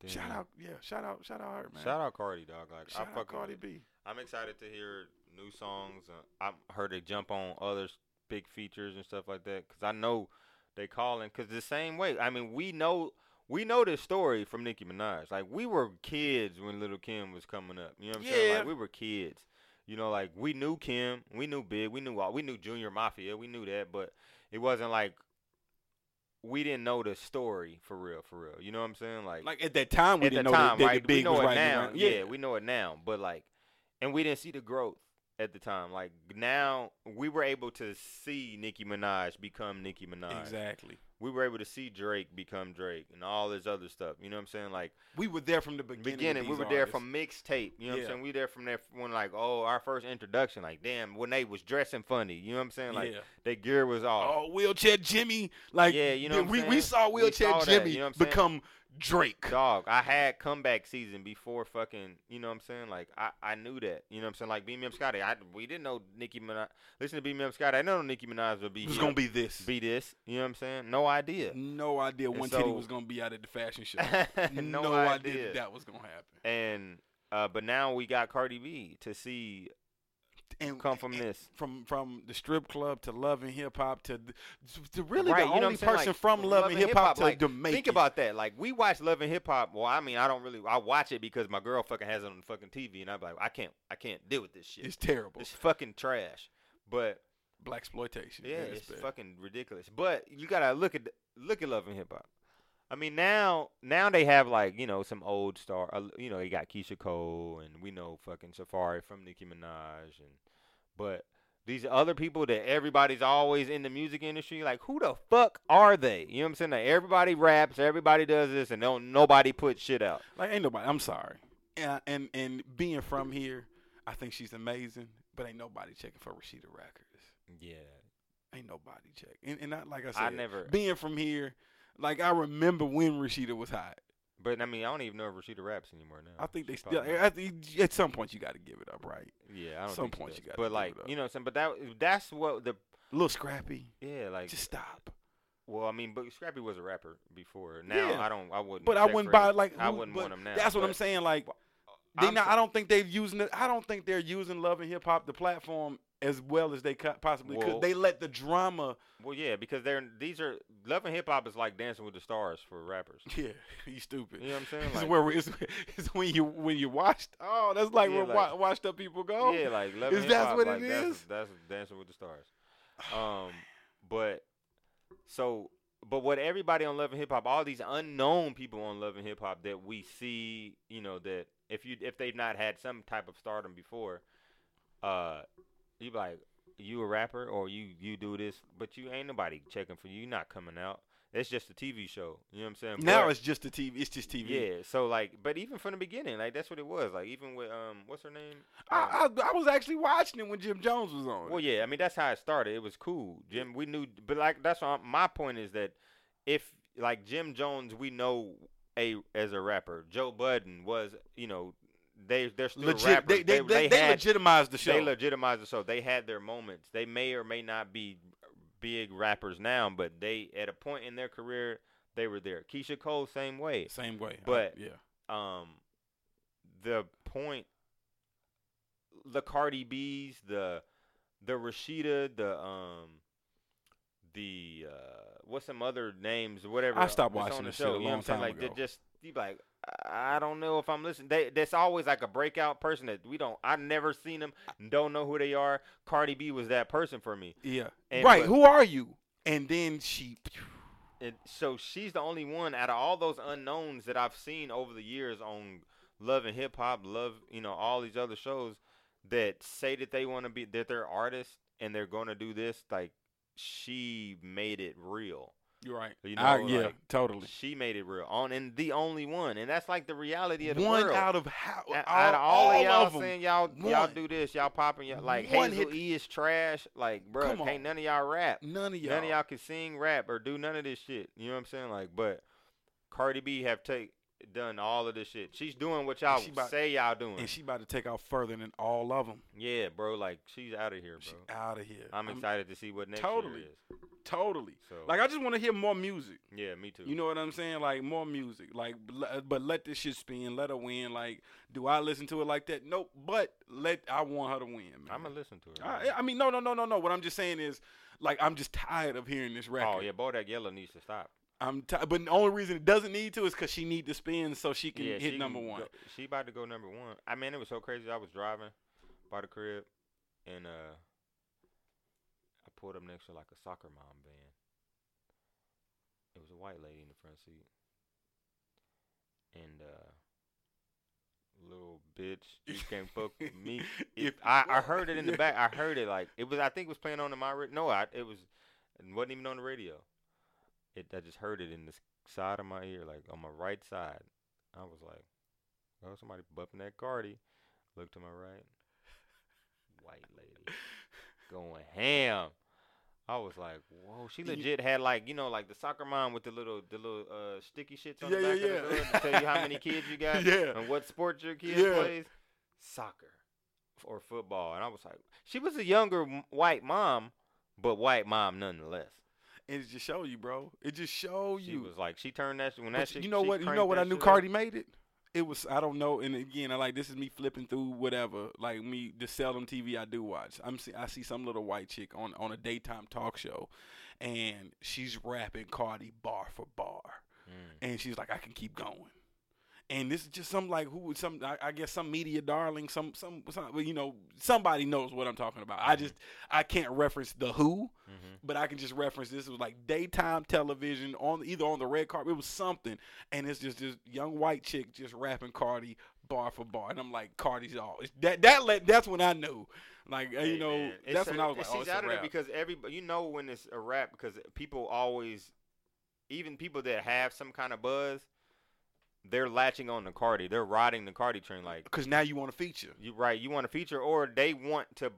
Damn. Shout out, yeah, shout out, shout out her, man. Shout out Cardi, dog. Like Shout I fuck Cardi. B. I'm excited to hear new songs. Uh, I'm heard they jump on other big features and stuff like that because I know they calling because the same way. I mean, we know we know this story from Nicki Minaj. Like we were kids when Lil Kim was coming up. You know what I'm saying? Yeah. Like we were kids. You know, like we knew Kim, we knew Big, we knew all, we knew Junior Mafia, we knew that, but it wasn't like we didn't know the story for real, for real. You know what I'm saying? Like Like at that time, we didn't know time, that, right? the big we know was it now. around. Yeah. we know it now. But like, and we didn't see the growth at the time. Like now, we were able to see Nicki Minaj become Nicki Minaj. exactly. We were able to see Drake become Drake and all this other stuff. You know what I'm saying? Like We were there from the beginning. beginning, we were there artists. from mixtape. You know what Yeah. I'm saying? We there from there when like, oh, our first introduction. Like, damn, when they was dressing funny. You know what I'm saying? Like, yeah. their gear was off. Oh, wheelchair Jimmy. Like Yeah, you know what we saying? we saw We wheelchair saw that, Jimmy you know become Drake. Dog, I had comeback season before fucking, you know what I'm saying? Like I, I knew that, you know what I'm saying? Like Up Scotty, I we didn't know Nicki Minaj. Listen to Up Scotty, I know Nicki Minaj would be It was gonna be this. be this. You know what I'm saying? No idea. No idea one titty was gonna be out at the fashion show. no, idea idea. that, that was gonna happen. And uh, but now we got Cardi B to see and come from and this. from from the strip club to love and hip hop to to really right, the you know what only person Like, from love, and hip hop to, like, to think about that. Like we watch Love and Hip Hop. Well, I mean, I don't really. I watch it because my girl fucking has it on the fucking TV, and I'm like, I can't, I can't deal with this shit. it's terrible. It's fucking trash. But Black exploitation. yeah, it's it's fucking ridiculous. But you gotta look at look at Love and Hip Hop. I mean, now now they have like you know some old star. Uh, you know, they got Keyshia Cole, and we know fucking Safaree from Nicki Minaj, and but these other people that everybody's always in the music industry, like who the fuck are they? You know what I'm saying? Like everybody raps, everybody does this, and don't nobody put shit out. Like ain't nobody. I'm sorry. And and and being from here, I think she's amazing. But ain't nobody checking for Rasheeda Records. Yeah, Ain't nobody checking. And, and not like I said, I never. being from here, like I remember when Rasheeda was hot. But I mean, I don't even know if Rasheeda raps anymore now. I think they still. At, at some point, you got to give it up, right? Yeah, I don't some think point you gotta But give like, it up. you know, what I'm saying, but that that's what the A Lil Scrappy. yeah, like Just stop. Well, I mean, but Scrappy was a rapper before. Now Yeah. I don't. I wouldn't. But I wouldn't buy it. like. I wouldn't want him now. That's what I'm saying. Like they I'm not. I don't think they've using it. I don't think they're using love and hip hop the platform as well as they possibly Well- could. They let the drama. Well, yeah, because they're these are love and hip hop is like Dancing with the Stars for rappers. Yeah, you stupid. You know what I'm saying? It's Like, where it's, it's when you when you watched. Oh, that's like Yeah, where like- wa- washed up people go. yeah, like love Is and that hip hop. what like, it that's, is? That's Dancing with the Stars. Um, but so, but what everybody on Love and Hip Hop, all these unknown people on Love and Hip Hop that we see, you know, that if you if they've not had some type of stardom before, uh, you be like you a rapper or you you do this, but you ain't nobody checking for you. You're not coming out. It's just a TV show. You know what I'm saying? Now But- it's just a TV. It's just TV. yeah. So like, but even from the beginning, like that's what it was. Like even with um, what's her name? Um, I, I I was actually watching it when Jim Jones was on. well, yeah. I mean, that's how it started. It was cool. Jim, we knew, but like that's what my point is that if like Jim Jones, we know a as a rapper. Joe Budden was, you know, they they're still legit. rappers. They they, they, they had, legitimized the show. they legitimized the show. They had their moments. They may or may not be big rappers now, but they at a point in their career they were there. Keyshia Cole, same way. Same way. I- But- yeah, um the point the Cardi B's, the the Rasheeda, the um the uh what's some other names whatever I stopped watching the this shit show, a you know what long I'm saying? time Like they ago. just you like I don't know if I'm listening. They that's always like a breakout person that we don't I never seen them, don't know who they are. Cardi B was that person for me. yeah. And- right. but- Who are you? And then she. And so she's the only one out of all those unknowns that I've seen over the years on Love and Hip Hop, Love, you know, all these other shows that say that they want to be that they're artists and they're going to do this. Like she made it real. You're right. You know, I, yeah, totally. She made it real on and the only one, and that's like the reality of the One world. out of how all, out of all, of y'all of saying y'all y'all do this, y'all popping y'all like One Hazel hit- E is trash. Like, bro, can't none of y'all rap. None of y'all. None of y'all can sing, rap, or do none of this shit. You know what I'm saying? Like, but Cardi B have take done all of this shit. She's doing what y'all about- say y'all doing. and she about to take off further than all of them. yeah, bro. Like she's out of here, She bro. out of here. I'm excited to see what next totally. year is. Totally. So, Like I just want to hear more music. yeah, me too. You know what I'm saying? Like more music. Like, but let this shit spin. Let her win. Like, do I listen to it like that? Nope. But let I want her to win. Man. I'm gonna listen to it. I. I mean, no, no, no, no, no. What I'm just saying is, like, I'm just tired of hearing this oh, record. oh yeah, Bodak Yellow needs to stop. I'm tired. But the only reason it doesn't need to is because she need to spin so she can yeah, hit she number one. go- she about to go number one. I mean, it was so crazy. I was driving by the crib, and uh, I pulled up next to like a soccer mom van. It was a white lady in the front seat, and uh, little bitch, you can't fuck with me. If- I, I heard it in the back. I heard it like it was. I think it was playing on the my no. I it was. It wasn't even on the radio. It I just heard it in the side of my ear, like on my right side. I was like, "Oh, somebody bumping that Cardi." Look to my right, white lady going ham. I was like, "Whoa!" She legit had like you know like the soccer mom with the little the little uh sticky shits on Yeah, the back yeah, of the yeah. hood to tell you how many kids you got Yeah. and what sport your kid Yeah. plays. Soccer or football, and I was like, she was a younger white mom, but white mom nonetheless. And it just show you, bro. It just show you. She was like, she turned that when But that shit. you know what? You know what I knew shit up. Cardi made it. it was I don't know. And again, I like this is me flipping through whatever, like me the seldom TV I do watch. I'm see, I see some little white chick on on a daytime talk show, and she's rapping Cardi bar for bar, mm. and she's like, I can keep going. And this is just some like who would some I, I guess some media darling some some some well, you know somebody knows what I'm talking about. I just I can't reference the who, but I can just reference this. Was like daytime television on either on the red carpet. It was something, and it's just this young white chick just rapping Cardi bar for bar, and I'm like Cardi's all it's that that let that's when I knew, like uh, you know man, that's it's when a- I was like oh it's out of there because every you know when it's a rap because people always even people that have some kind of buzz they're latching on the Cardi they're riding the Cardi train like Because now you want a feature. you right you want a feature or they want to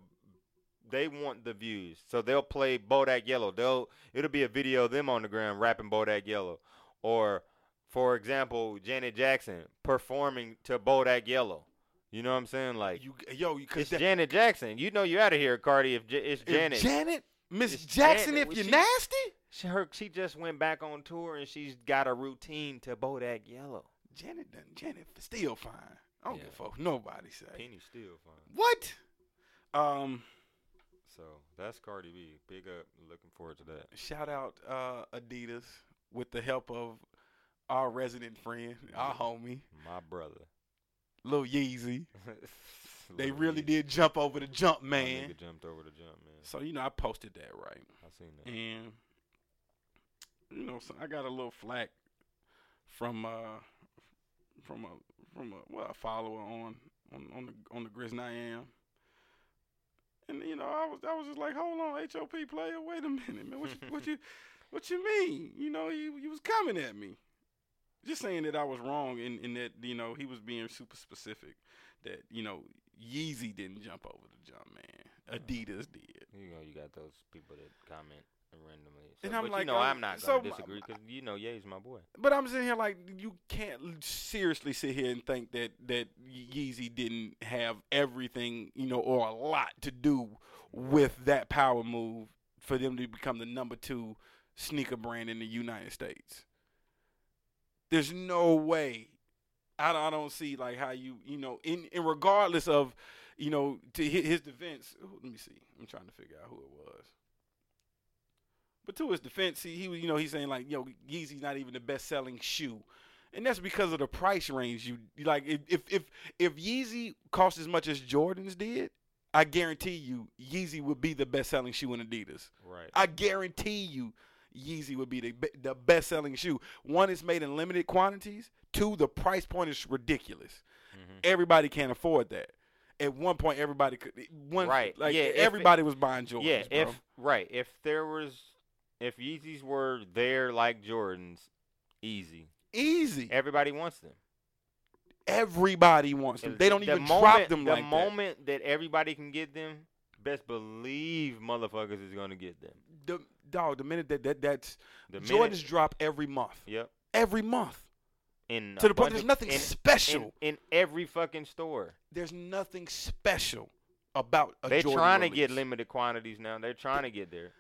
they want the views so they'll play Bodak Yellow they'll it'll be a video of them on the ground rapping Bodak Yellow or for example Janet Jackson performing to Bodak Yellow you know what I'm saying like You yo, it's Janet Jackson. You know you're out of here, Cardi. If J- it's Janet, Janet, Miss Jackson, Janet. if you're she- nasty, she, her, she just went back on tour and she's got a routine to Bodak Yellow. Janet done Janet still fine. I don't Yeah. give a fuck. Nobody say Penny still fine. what. Um, So that's Cardi B. Big up. Looking forward to that. shout out uh, Adidas with the help of our resident friend, our homie, My brother. Lil Yeezy. They Lil really Yeezy. did jump over the Jumpman. jumped over the Jumpman. So you know, I posted that right, I seen that. and you know, so I got a little flack from uh from a from a well a follower on on on the on the Grizz I am. And you know, I was I was just like, hold on, HOP player, wait a minute, man. What you what you what you mean? You know, he you was coming at me. Just saying that I was wrong in, in that, you know, he was being super specific that, you know, Yeezy didn't jump over the Jumpman. Uh-huh. Adidas did. You know, you got those people that comment randomly. So, And I'm but like, you know, I'm- I'm not gonna my- disagree because you know, Ye's my boy. But I'm sitting here like you can't seriously sit here and think that that Yeezy didn't have everything, you know, or a lot to do with that power move for them to become the number two sneaker brand in the United States. There's no way. I don't, I don't see like how you you know in in regardless of you know to his defense. Let me see. I'm trying to figure out who it was. But to his defense, he, he was, you know, he's saying like, yo, Yeezy's not even the best selling shoe. And that's because of the price range. You like if if if, if Yeezy cost as much as Jordans did, I guarantee you Yeezy would be the best selling shoe in Adidas. Right. I guarantee you Yeezy would be the the best selling shoe. One is made in limited quantities. Two, the price point is ridiculous. Mhm. Everybody can't afford that. At one point, everybody could. One, Right. Like Yeah, if it- everybody was buying Jordans. yeah, bro. if right, if there was, if Yeezys were there like Jordans, easy. easy, Everybody wants them. everybody wants them. They don't the even moment, drop them the like that. moment that. everybody can get them, best believe motherfuckers is gonna get them. The dog, the minute that, that that's The Jordans minute, drop every month, yep. every month. In To the point, there's nothing in, special. in, in every fucking store. there's nothing special about a They're Jordan trying to get limited quantities now. They're trying to get there.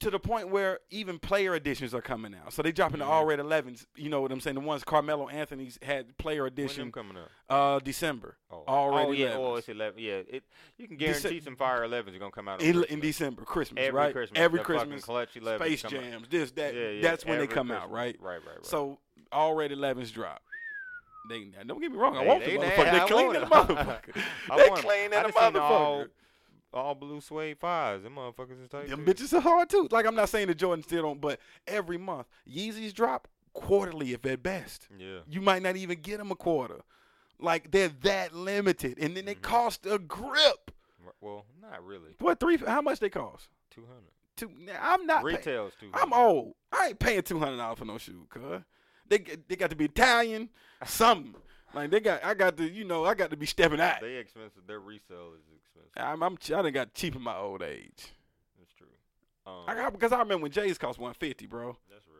To the point where even player editions are coming out. So they dropping the Mhm. all red 11s. You know what I'm saying? The ones Carmelo Anthony's had player edition coming up? uh December. Oh, Already oh yeah, 11s. oh it's eleven. Yeah, it. You can Dece- guarantee some fire 11s are gonna come out In, in December, Christmas, every right? Christmas. Every the Christmas, clutch 11s Space out. Jams, this, that. Yeah, yeah, that's when they come out, right? Right, right, right. So all red 11s drop. They don't get me wrong. I Hey, want they- the they- motherfucker. They I clean want that motherfucker. They clean that the motherfucker. all, blue suede fives. Them motherfuckers is tight. Them too. bitches are hard too. Like I'm not saying the Jordan still don't, but every month Yeezys drop quarterly if at best. Yeah. You might not even get them a quarter. Like they're that limited, and then they Mhm. cost a grip. Well, not really. What three? How much they cost? Two hundred. Two. I'm not. pay- Retails two. I'm old. I ain't paying two hundred dollars for no shoe, cuz. They they got to be Italian, something. Like they got. I got to. You know. I got to be stepping out. They expensive. Their resale is expensive. I'm. I'm. I done got cheap in my old age. That's true. Um, I got because I remember when J's cost one fifty, bro. that's real.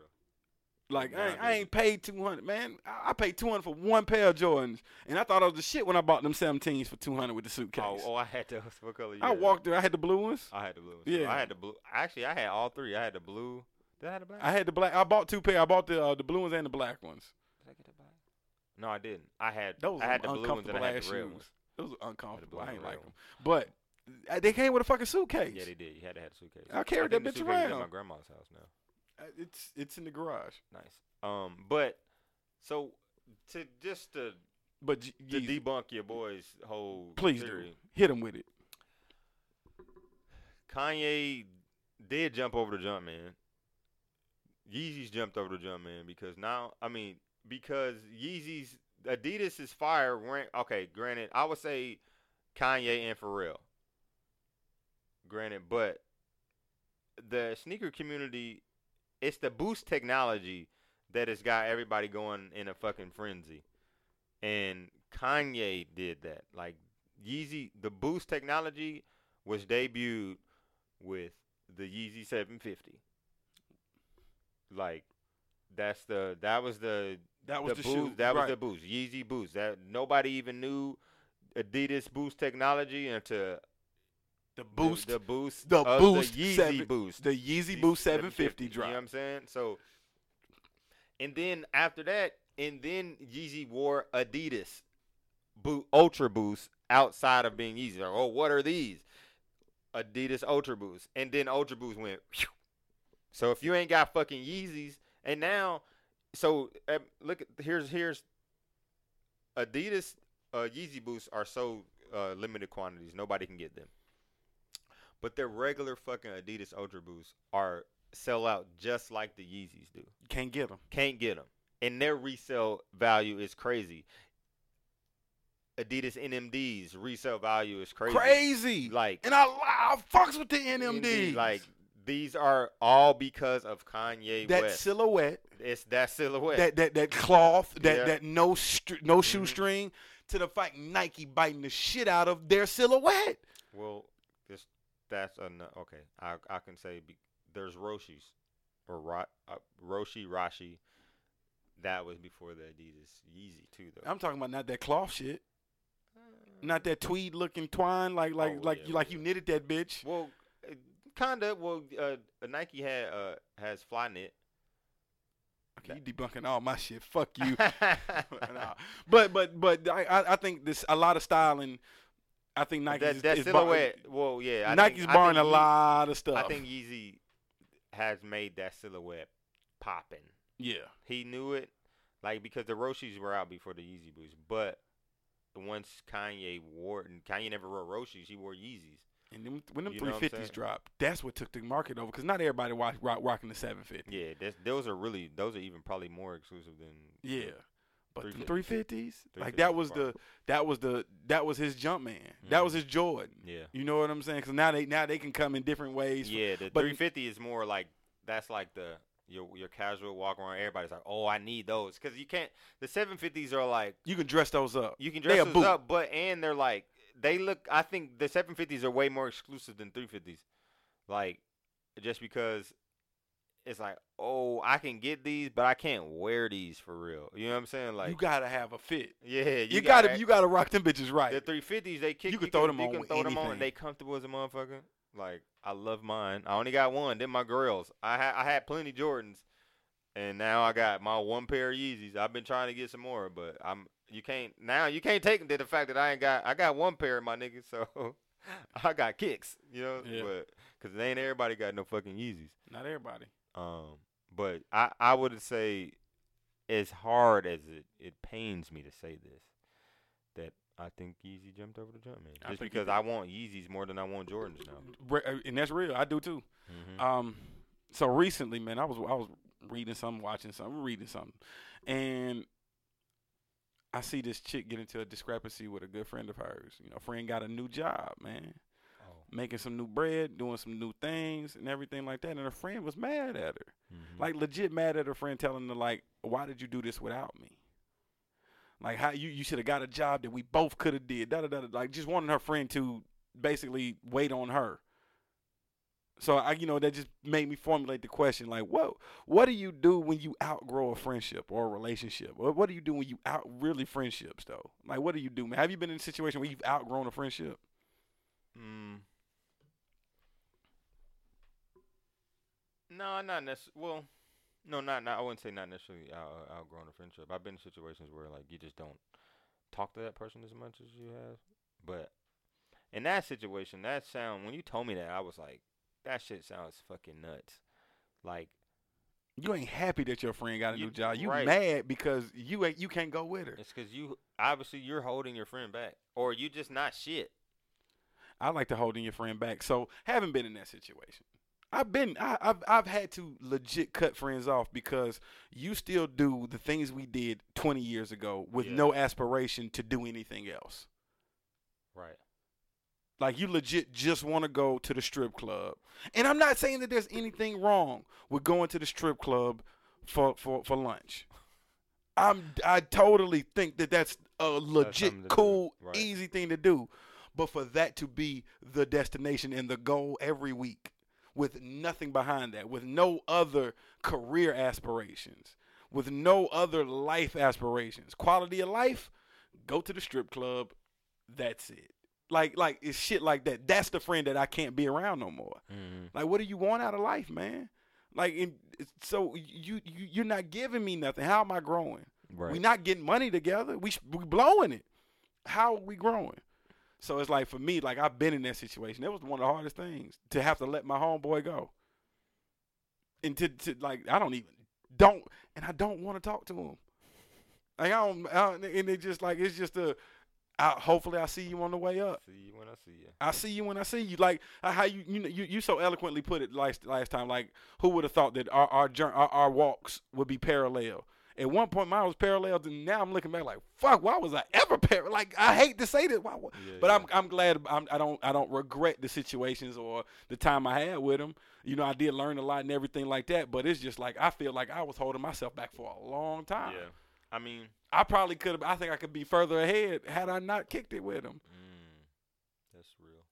Like I ain't, I ain't paid two hundred, man. I, I paid two hundred for one pair of Jordans, and I thought it was the shit when I bought them seventeens for two hundred with the suitcase. Oh, oh, I had those. What color? You I walked there. I had the blue ones. I had the blue. ones. Yeah. I had the blue. Actually, I had all three. I had the blue. Did I have the black? I had the black. I bought two pair. I bought the uh, the blue ones and the black ones. Did I get the black? No, I didn't. I had Those I had the blue ones and I had the red shoes. ones. Those were uncomfortable. I ain't like them. But uh, they came with a fucking suitcase. Yeah, they did. You had to have a suitcase. I carried think that bitch is At around. my grandma's house now. Uh, It's it's in the garage. Nice. Um, but so to just to, But to Yeezy, debunk your boy's whole please do hit him with it. Kanye did jump over the Jumpman. Yeezys jumped over the Jumpman because now I mean because Yeezys Adidas is fire. Okay, granted, I would say Kanye and Pharrell. Granted, but the sneaker community, it's the boost technology that has got everybody going in a fucking frenzy. And Kanye did that. Like Yeezy, the boost technology was debuted with the Yeezy 750. Like that's the that was the That was the, boost, shoe. That was the boost. Yeezy boost. That nobody even knew Adidas boost technology until the boost. the, the boost, the boost the Yeezy seven- boost, the Yeezy Boost 750 drop. You know what I'm saying? So, and then after that, and then Yeezy wore Adidas boot Ultra Boost outside of being Yeezy. Like, oh, what are these? Adidas Ultra Boost, and then Ultra Boost went. So if you ain't got fucking Yeezys, and now, so uh, look, at here's here's Adidas uh, Yeezy Boosts are so uh, limited quantities, nobody can get them. But their regular fucking Adidas Ultra Boosts are sell out just like the Yeezys do. You can't get them. Can't get them, and their resale value is crazy. Adidas NMDs resale value is crazy. Crazy. Like and I, I fucks with the NMD. Like these are all because of Kanye that West. silhouette, it's that silhouette. that that that cloth, that Yeah. that no str- no Mhm. shoestring, to the fact Nike biting the shit out of their silhouette. Well, this that's a okay. I I can say be, there's Roshe's or Ro, uh, Roshi Rashi. That was before the Adidas Yeezy too, though. I'm talking about not that cloth shit, not that tweed looking twine like like Oh, like yeah, you like yeah. you knitted that bitch. Well, uh, kinda. Well, uh, Nike had uh has Flyknit. Okay, you debunking all my shit. Fuck you. Nah. But but but I I- think this a lot of styling. I think Nike that is, that is bar- silhouette. well, yeah. I Nike's think, I barring a Ye- lot of stuff. I think Yeezy has made that silhouette popping. yeah. He knew it, like because the Roshes were out before the Yeezy Boost. But once Kanye wore, and Kanye never wore Roshes, he wore Yeezys. And then when them You know 350s saying? dropped, that's what took the market over because not everybody rock, rock, rocking the 750. Yeah, that's, those are really, those are even probably more exclusive than. Yeah. But the 350s. 350s, like that was the that was the that was his Jumpman. That was Mhm. his Jordan. Yeah. You know what I'm saying? Because now they now they can come in different ways. Yeah, the but- 350 is more like that's like the your your casual walk around. Everybody's like, oh, I need those because you can't. The 750s are like You can dress those up. you can dress those boot. up, but and they're like they look. I think the 750s are way more exclusive than 350s. Like just because it's like, oh, I can get these, but I can't wear these for real. You know what I'm saying? Like, you gotta have a fit. yeah, You, you, gotta, you gotta rock them bitches right. the 350s they kick. You can throw them you on can with throw them on, and they comfortable as a motherfucker. Like I love mine. I only got one. Then my girls. I had I had plenty Jordans, and now I got my one pair of Yeezys. I've been trying to get some more, but I'm you can't now. You can't take them to the fact that I ain't got. I got one pair of my niggas, so I got kicks. You know, Yeah. but because ain't everybody got no fucking Yeezys. Not everybody. Um, but I I would say, as hard as it it pains me to say this, that I think Yeezy jumped over the Jumpman. Just because. I want Yeezys more than I want Jordans now. Uh, And that's real. I do too. Mhm. Um, so recently, man, I was I was reading something, watching something, reading something, and I see this chick get into a discrepancy with a good friend of hers. You know, friend got a new job, man, Oh. making some new bread, doing some new things, and everything like that. And her friend was mad at her, Mhm. like legit mad at her friend, telling her like, "Why did you do this without me?" Like how you you should have got a job that we both could have did. Da, da, da. Like just wanting her friend to basically wait on her. So I, you know, that just made me formulate the question: like, what, what do you do when you outgrow a friendship or a relationship? What, what do you do when you out really friendships though? Like, what do you do, man? Have you been in a situation where you've outgrown a friendship? Mm. No, not necessarily. Well, No, not not. I wouldn't say not necessarily out, outgrown a friendship. I've been in situations where like you just don't talk to that person as much as you have. But in that situation, that sound when you told me that, I was like, that shit sounds fucking nuts. Like You ain't happy that your friend got a You- new job. You right. mad because you ain't you can't go with her. it's because you obviously you're holding your friend back, or you just not shit. I like to holding your friend back. So haven't been in that situation. I've been I, I've I've had to legit cut friends off because you still do the things we did 20 years ago with Yeah. no aspiration to do anything else. Right. Like you legit just want to go to the strip club. And I'm not saying that there's anything wrong with going to the strip club for for for lunch. I'm I totally think that that's a legit do. cool Right. easy thing to do. But for that to be the destination and the goal every week with nothing behind that, with no other career aspirations, with no other life aspirations. Quality of life, go to the strip club, that's it. Like like it's shit like that. That's the friend that I can't be around no more. Mm-hmm. Like what do you want out of life, man? Like and so you you you're not giving me nothing. How am I growing? Right. We not getting money together. We we blowing it. How are we growing? So it's like for me, like I've been in that situation. That was one of the hardest things to have to let my homeboy go. And to, to like I don't even don't and I don't want to talk to him. Like I don't, I don't and it just like it's just a I, hopefully I see you on the way up. see you when I see you. I see you when I see you. Like uh, how you you you, you so eloquently put it last last time. Like who would have thought that our our, jour- our our walks would be parallel? At one point, mine was parallel, and now I'm looking back like, fuck, why was I ever parallel? Like I hate to say this, why, why- Yeah, but yeah. I'm I'm glad I'm, I don't I don't regret the situations or the time I had with him. You know, I did learn a lot and everything like that. But it's just like I feel like I was holding myself back for a long time. Yeah. I mean, I probably could have. I think I could be further ahead had I not kicked it with him. mm, that's real.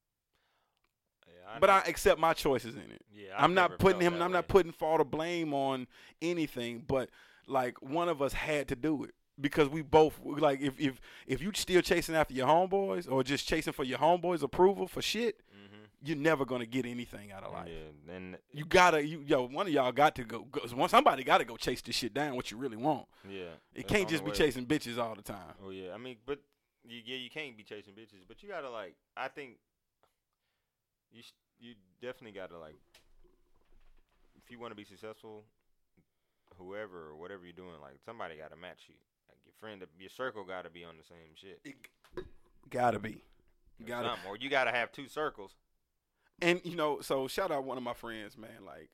Yeah, But know- I accept my choices in it. yeah, I've I'm not putting him. I'm not putting fault or blame on anything. But like one of us had to do it because we both like if if if you still chasing after your homeboys or just chasing for your homeboys' approval for shit, Mhm. You're never gonna get anything out of life. Yeah, and You gotta you yo one of y'all got to go. go one- somebody got to go chase this shit down. What you really want. yeah, It can't just be way. chasing bitches all the time. Oh yeah, I mean, but you, yeah, you can't be chasing bitches, but you gotta like. I think you sh- you definitely gotta like. If you want to be successful, whoever or whatever you're doing, like somebody gotta match you. Like your friend, your circle gotta be on the same shit. It gotta be. or Gotta or you gotta have two circles. And you know, so shout out one of my friends, man. Like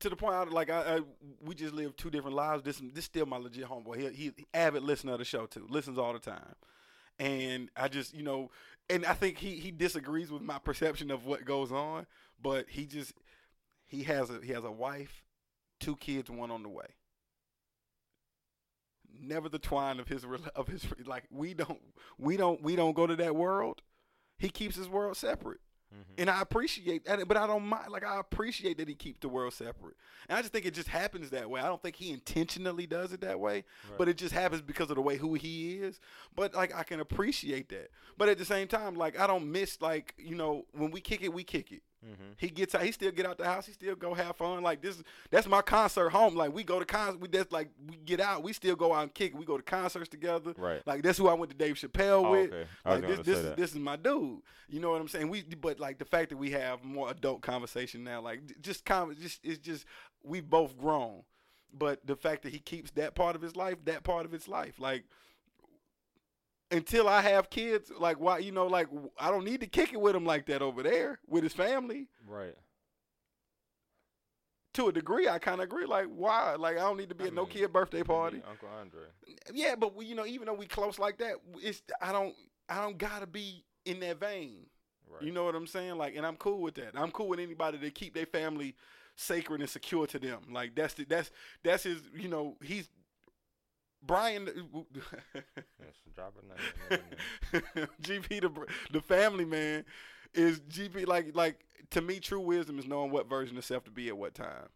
to the point, I, like I, I, we just live two different lives. This, this still my legit homeboy. He, he avid listener of the show too. Listens all the time. And I just, you know, and I think he he disagrees with my perception of what goes on, but he just he has a he has a wife, two kids, one on the way. Never the twine of his of his like we don't we don't we don't go to that world. He keeps his world separate. Mm-hmm. And I appreciate that, but I don't mind. Like I appreciate that he keeps the world separate, and I just think it just happens that way. I don't think he intentionally does it that way, but it just happens because of the way who he is. But like I can appreciate that. But at the same time, like I don't miss like you know when we kick it, we kick it. Mm-hmm. He gets out. He still get out the house. He still go have fun. Like this. That's my concert home. Like we go to concert. We that's like we get out. We still go out and kick. We go to concerts together. Right. Like that's who I went to Dave Chappelle Oh, with. okay. Like this, this is that. this is my dude. You know what I'm saying? We, but like the fact that we have more adult conversation now, like just con, just it's just we both grown. But the fact that he keeps that part of his life, that part of his life, like until I have kids, like why you know, like I don't need to kick it with him like that over there with his family. Right. To a degree, I kind of agree. Like why? Like I don't need to be I at no kid birthday party. Uncle Andre. Yeah, but we, you know, even though we close like that, it's I don't I don't gotta be in that vein. Right. You know what I'm saying? Like, and I'm cool with that. I'm cool with anybody that keep their family sacred and secure to them. Like that's the, that's that's his. You know, he's Brian. Drop a name. GP the the family man is GP. Like like to me, true wisdom is knowing what version of self to be at what time.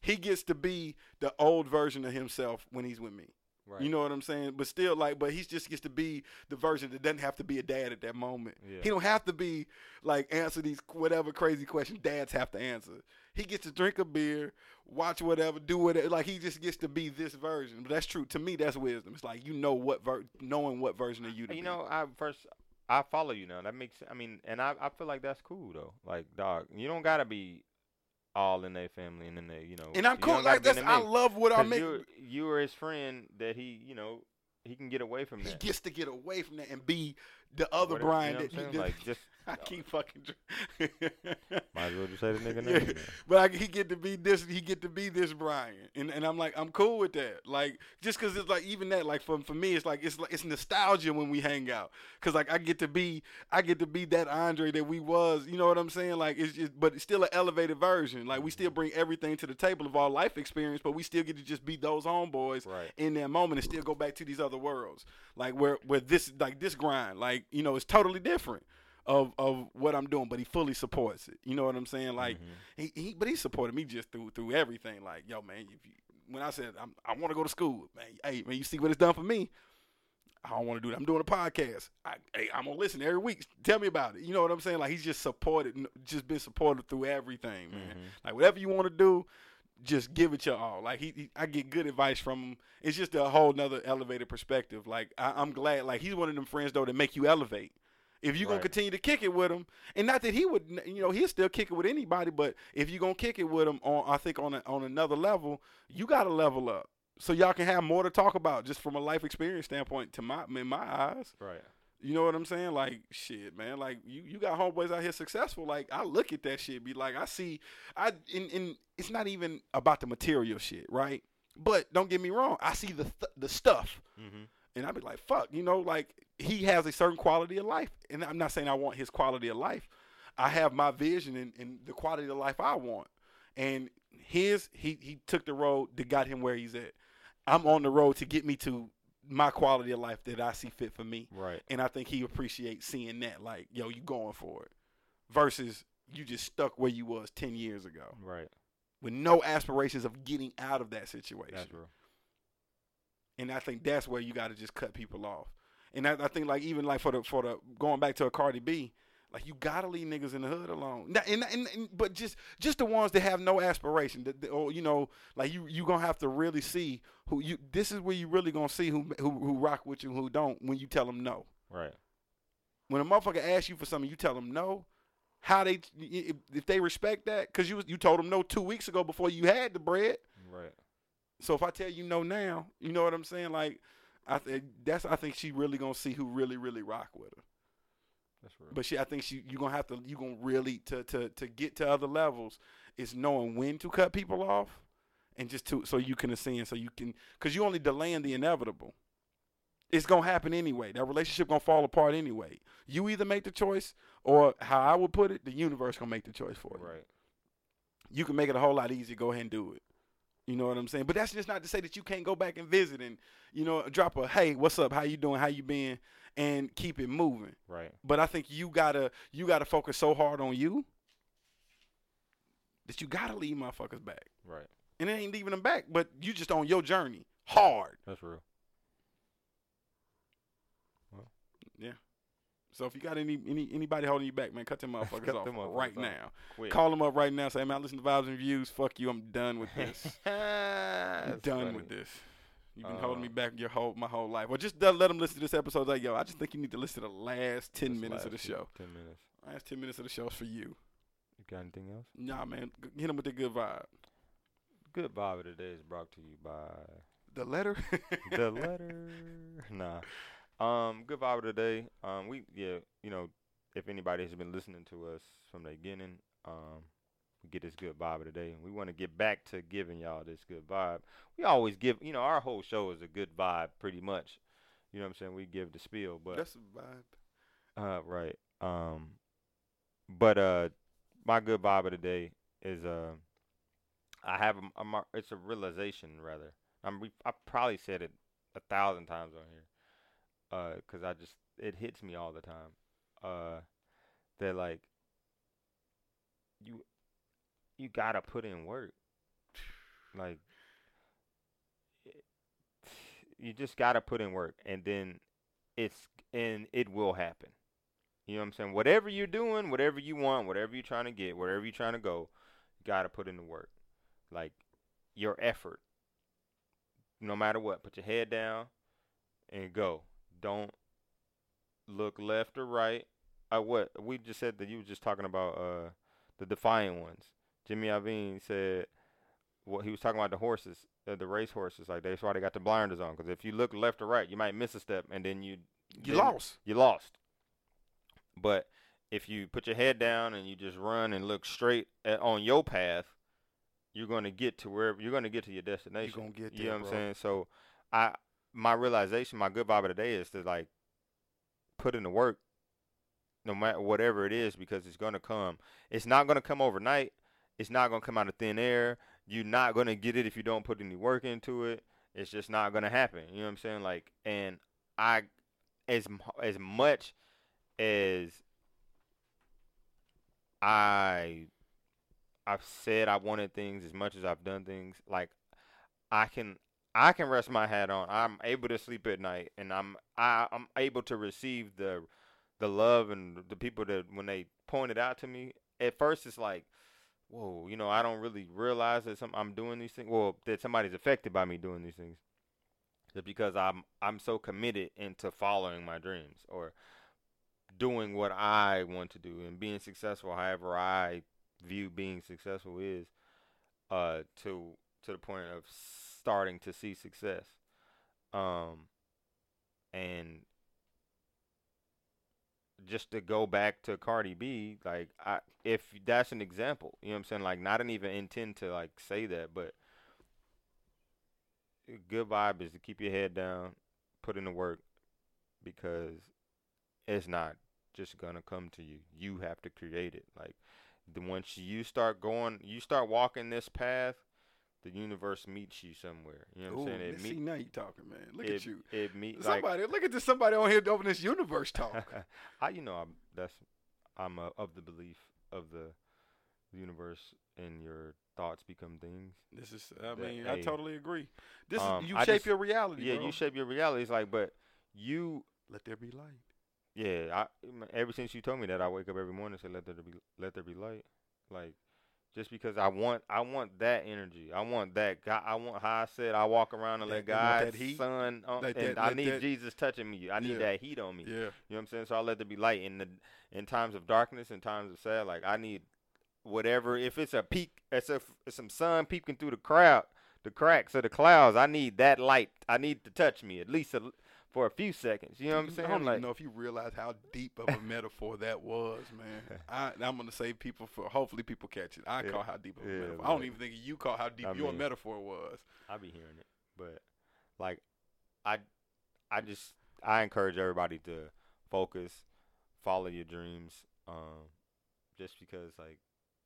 He gets to be the old version of himself when he's with me. Right. You know what I'm saying? But still, like, but he just gets to be the version that doesn't have to be a dad at that moment. Yeah. He don't have to be like answer these whatever crazy questions dads have to answer. He gets to drink a beer, watch whatever, do whatever. Like he just gets to be this version. But that's true to me. That's wisdom. It's like you know what ver- knowing what version of you to you be. know, I first I follow you now. That makes I mean, and I I feel like that's cool though. Like, dog, you don't gotta be all in their family and in their, you know. and I'm cool like that's. I love what I make. You're, you are his friend that he, you know, he can get away from He that. He gets to get away from that and be the other Whatever, Brian you know that you? Like, just I keep fucking. dr- might as well just say the nigga Yeah, name. man. but I, he get to be this. He get to be this Brian, and and I'm like I'm cool with that. Like just because it's like even that like for for me it's like it's like it's nostalgia when we hang out because like I get to be I get to be that Andre that we was. You know what I'm saying? Like it's just but it's still an elevated version. Like we mm-hmm. still bring everything to the table of our life experience, but we still get to just be those homeboys Right. in that moment and still go back to these other worlds. Like where where this like this grind like you know it's totally different of of what I'm doing, but he fully supports it. You know what I'm saying? Like mm-hmm. he, he but he supported me just through through everything. Like yo man, if you, when I said I'm, I want to go to school, man, hey man, you see what it's done for me. I don't want to do that. I'm doing a podcast. I, hey, I'm gonna listen every week. Tell me about it. You know what I'm saying? Like he's just supported, just been supported through everything, man. Mm-hmm. Like whatever you want to do, just give it your all. Like he, he- I get good advice from him. It's just a whole nother elevated perspective. Like I, I'm glad. Like he's one of them friends though that make you elevate. If you're gonna continue to kick it with him, and not that he would, you know, he'll still kick it with anybody, but if you're gonna kick it with him on, I think on a, on another level, you gotta level up so y'all can have more to talk about just from a life experience standpoint. To my in my eyes, Right. you know what I'm saying? Like shit, man. Like you, you got homeboys out here successful. Like I look at that shit, be like, I see, I and, and it's not even about the material shit, right? But don't get me wrong, I see the th- the stuff, Mm-hmm. And I'd be like, fuck, you know, like he has a certain quality of life, and I'm not saying I want his quality of life. I have my vision and, and the quality of life I want, and his he he took the road that got him where he's at. I'm on the road to get me to my quality of life that I see fit for me. Right. And I think he appreciates seeing that, like, yo, you going for it, versus you just stuck where you was ten years ago Right. with no aspirations of getting out of that situation. That's real. And I think that's where you got to just cut people off. And I, I think like even like for the for the going back to a Cardi B, like you gotta leave niggas in the hood alone. Now, and, and, and but just just the ones that have no aspiration, that, that- or you know, like you you gonna have to really see who you. This is where you really gonna see who who who rock with you and who don't when you tell them no. Right. when a motherfucker asks you for something, you tell them no. How they if, if they respect that because you you told them no two weeks ago before you had the bread. Right. So if I tell you no now, you know what I'm saying? Like I think that's I think she really gonna see who really really rock with her. That's real. But she I think she you gonna have to you gonna really to to to get to other levels is knowing when to cut people off and just to so you can ascend so you can because you only delaying the inevitable. It's gonna happen anyway. That relationship gonna fall apart anyway. You either make the choice or how I would put it, the universe gonna make the choice for you. Right. You can make it a whole lot easier. Go ahead and do it. You know what I'm saying? But that's just not to say that you can't go back and visit and you know drop a hey, what's up? How you doing? How you been? And keep it moving. Right. But I think you gotta you gotta focus so hard on you that you gotta leave motherfuckers back. Right. And it ain't leaving them back, but you just on your journey hard. That's real. So if you got any any anybody holding you back, man, cut them motherfuckers Cut off them right now. Quick. Call them up right now. Say, man, I listen to Vibes and Views. Fuck you. I'm done with this. I'm done funny. with this. You've been holding me Uh, back your whole my whole life. Or just let them listen to this episode. Like, yo, I just think you need to listen to the last ten minutes of the show. Ten minutes. Last ten minutes of the show is for you. You got anything else? Nah, man, hit them with the good vibe. Good vibe of the day is brought to you by The letter. the letter. Nah. Um, good vibe of the day. Um, we yeah, you know, if anybody has been listening to us from the beginning, um, we get this good vibe of the day, and we want to get back to giving y'all this good vibe. We always give, you know, our whole show is a good vibe, pretty much. You know what I'm saying? We give the spiel, but That's a vibe. uh, right. Um, but uh, my good vibe of the day is uh, I have a, a mar- it's a realization rather. I'm re- I probably said it a thousand times on here, uh, 'cause I just it hits me all the time. Uh, that like you you gotta put in work, like. you just gotta put in work, and then it's and it will happen. You know what I'm saying? Whatever you're doing, whatever you want, whatever you're trying to get, wherever you're trying to go, you gotta put in the work. Like your effort. No matter what, put your head down and go. Don't look left or right. Uh, what we just said that you were just talking about uh the defiant ones. Jimmy Iovine said what he was talking about the horses, uh, the race horses. Like that's why they got the blinders on. Because if you look left or right, you might miss a step, and then you You then lost. You lost. But if you put your head down and you just run and look straight at, on your path, you're going to get to wherever you're going to get to your destination. You're gonna get You there, know what bro. I'm saying? So, I my realization, my good vibe of the day is to like put in the work, no matter whatever it is, because it's to come. It's not to come overnight. It's not to come out of thin air. You're not to get it if you don't put any work into it. It's just not to happen. You know what I'm saying? Like, and I, as as much as I, I've said I wanted things as much as I've done things. Like, I can I can rest my hat on. I'm able to sleep at night, and I'm I, I'm able to receive the the love and the people that when they point it out to me. At first, it's like, whoa, you know, I don't really realize that some, I'm doing these things. Well, that somebody's affected by me doing these things. Just because I'm I'm so committed into following my dreams or doing what I want to do and being successful, however I view being successful is, uh, to to the point of starting to see success. Um, and just to go back to Cardi B, like I, if that's an example, you know what I'm saying? Like, not an even intend to like say that, but good vibe is to keep your head down, put in the work, because it's not just gonna come to you. You have to create it. Like, once you start going, you start walking this path, the universe meets you somewhere. You know what Ooh, I'm saying? It see meet, now you talking, man. Look it, at you. It meet like Somebody, look at this. Somebody on here over this universe talk. How you know I'm that's I'm uh, of the belief of the universe and your thoughts become things. this is. I That- mean, I hey, totally agree. This um, is you I shape just- your reality. Yeah, bro. you shape your reality. It's like, but you, Let there be light. yeah. I ever since you told me that, I wake up every morning and say, let there be let there be light. Like, just because I want I want that energy. I want that God. I want how I said I walk around and let That- you want God, sun, on, Like and that- I need that- Jesus touching me. I need Yeah. that heat on me. Yeah. You know what I'm saying? So I let there be light in the in times of darkness and times of sad. Like I need whatever. If it's a peak, it's a it's some sun peeking through the crowd, the cracks of the clouds. I need that light. I need to touch me at least a, for a few seconds. You know what I'm saying? I don't like, even know if you realize how deep of a metaphor that was, man. I, I'm gonna say people for hopefully people catch it. I Yeah. call how deep of a Yeah, metaphor. I don't even think you call how deep I your mean- metaphor was. I'll be hearing it, but like, I, I just I encourage everybody to focus, follow your dreams. Um, just because like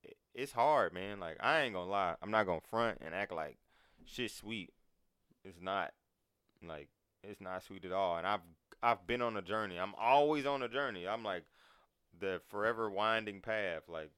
it, it's hard, man. Like I ain't gonna lie, I'm not gonna front and act like shit sweet. It's not like it's not sweet at all. And I've I've been on a journey. I'm always on a journey. I'm like the forever winding path. Like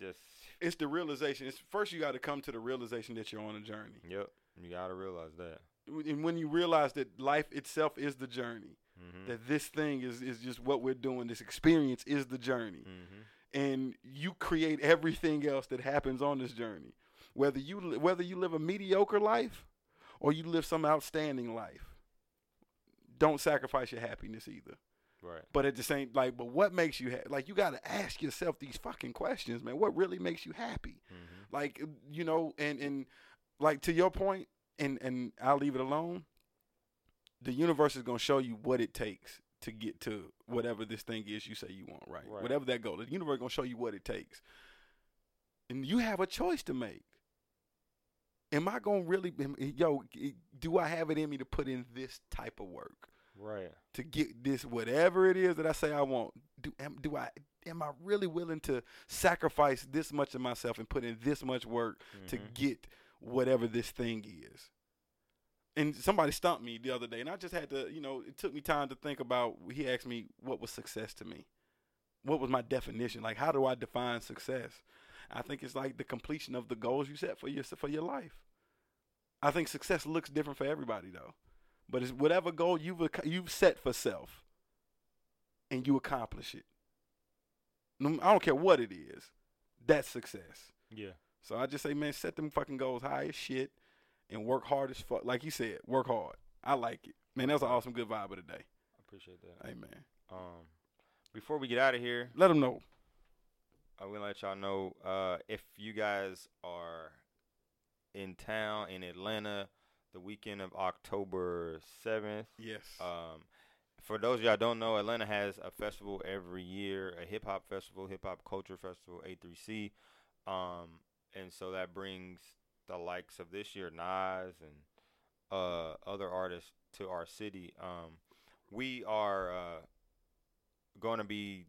just It's the realization. It's first you got to come to the realization that you're on a journey, yep. You gotta realize that. and when you realize that life itself is the journey, hmm that this thing is is just what we're doing. This experience is the journey. hmm and you create everything else that happens on this journey. Whether you whether you live a mediocre life or you live some outstanding life, don't sacrifice your happiness either. Right. But at the same like, but what makes you ha- like? You got to ask yourself these fucking questions, man. What really makes you happy? hmm Like you know, and and like to your point, and and I'll leave it alone. The universe is gonna show you what it takes to get to whatever this thing is you say you want, right? Right. Whatever that goal, the universe is gonna show you what it takes, and you have a choice to make. Am I gonna really, yo? Do I have it in me to put in this type of work Right. to get this whatever it is that I say I want? Do am do I am I really willing to sacrifice this much of myself and put in this much work to Mhm. get whatever this thing is. And somebody stumped me the other day, and I just had to, you know, it took me time to think about. He asked me, what was success to me? What was my definition? Like, how do I define success? I think it's like the completion of the goals you set for your for your life. I think success looks different for everybody, though. But it's whatever goal you've you've set for self, and you accomplish it. I don't care what it is. That's success. Yeah. So I just say, man, set them fucking goals high as shit, and work hard as fuck. Like you said, work hard. I like it, man. That's an awesome good vibe of the day. I appreciate that. Amen. Um, before we get out of here, let them know. I'm gonna let y'all know uh, if you guys are in town in Atlanta the weekend of October seventh. Yes. Um, for those of y'all don't know, Atlanta has a festival every year, a hip hop festival, hip hop culture festival, A3C. Um, and so that brings the likes of this year Nas and uh, other artists to our city. Um, we are uh, going to be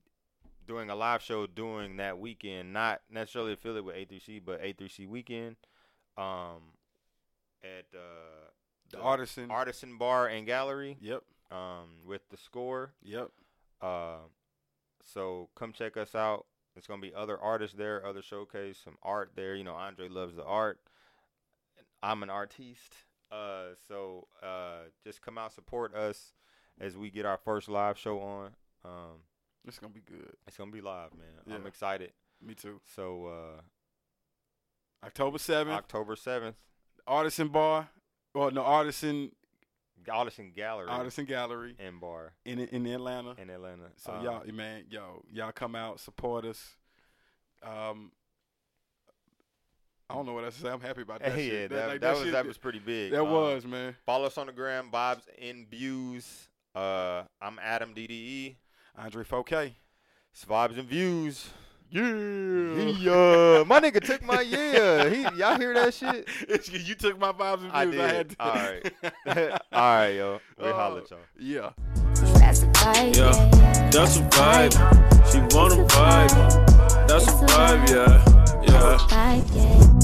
doing a live show during that weekend, not necessarily affiliated with A3C, but A3C weekend um, at uh, the artisan. Artisan Bar and Gallery Yep. um, with the score. Yep. Uh, so come check us out. It's gonna be other artists there, other showcase, some art there. You know, Andre loves the art. I'm an artiste. Uh, so uh, just come out, support us as we get our first live show on. Um, It's gonna be good. it's gonna be live, man. I'm excited. Me too. So uh, October seventh, October seventh, Artisan Bar. Well, no, Artisan Artisan Gallery Artisan Gallery and Bar in in Atlanta. in Atlanta. So Um, y'all, man, yo, y'all come out, support us. Um, I don't know what else to say. I'm happy about that. yeah, shit. that, like, that, was shit- that was pretty big. that Um, was man. Follow us on the gram, Bob's in Views. Uh, I'm Adam DDE. Andre 4K. It's Vibes and Views yeah, yeah. my nigga took my yeah. He, y'all hear that shit? you took my vibes and views. I did. I had to. All right, all right, yo. We uh, holla at oh, y'all. Yeah. That's a vibe. Yeah, that's a vibe. She wanna vibe. That's a vibe, yeah, yeah.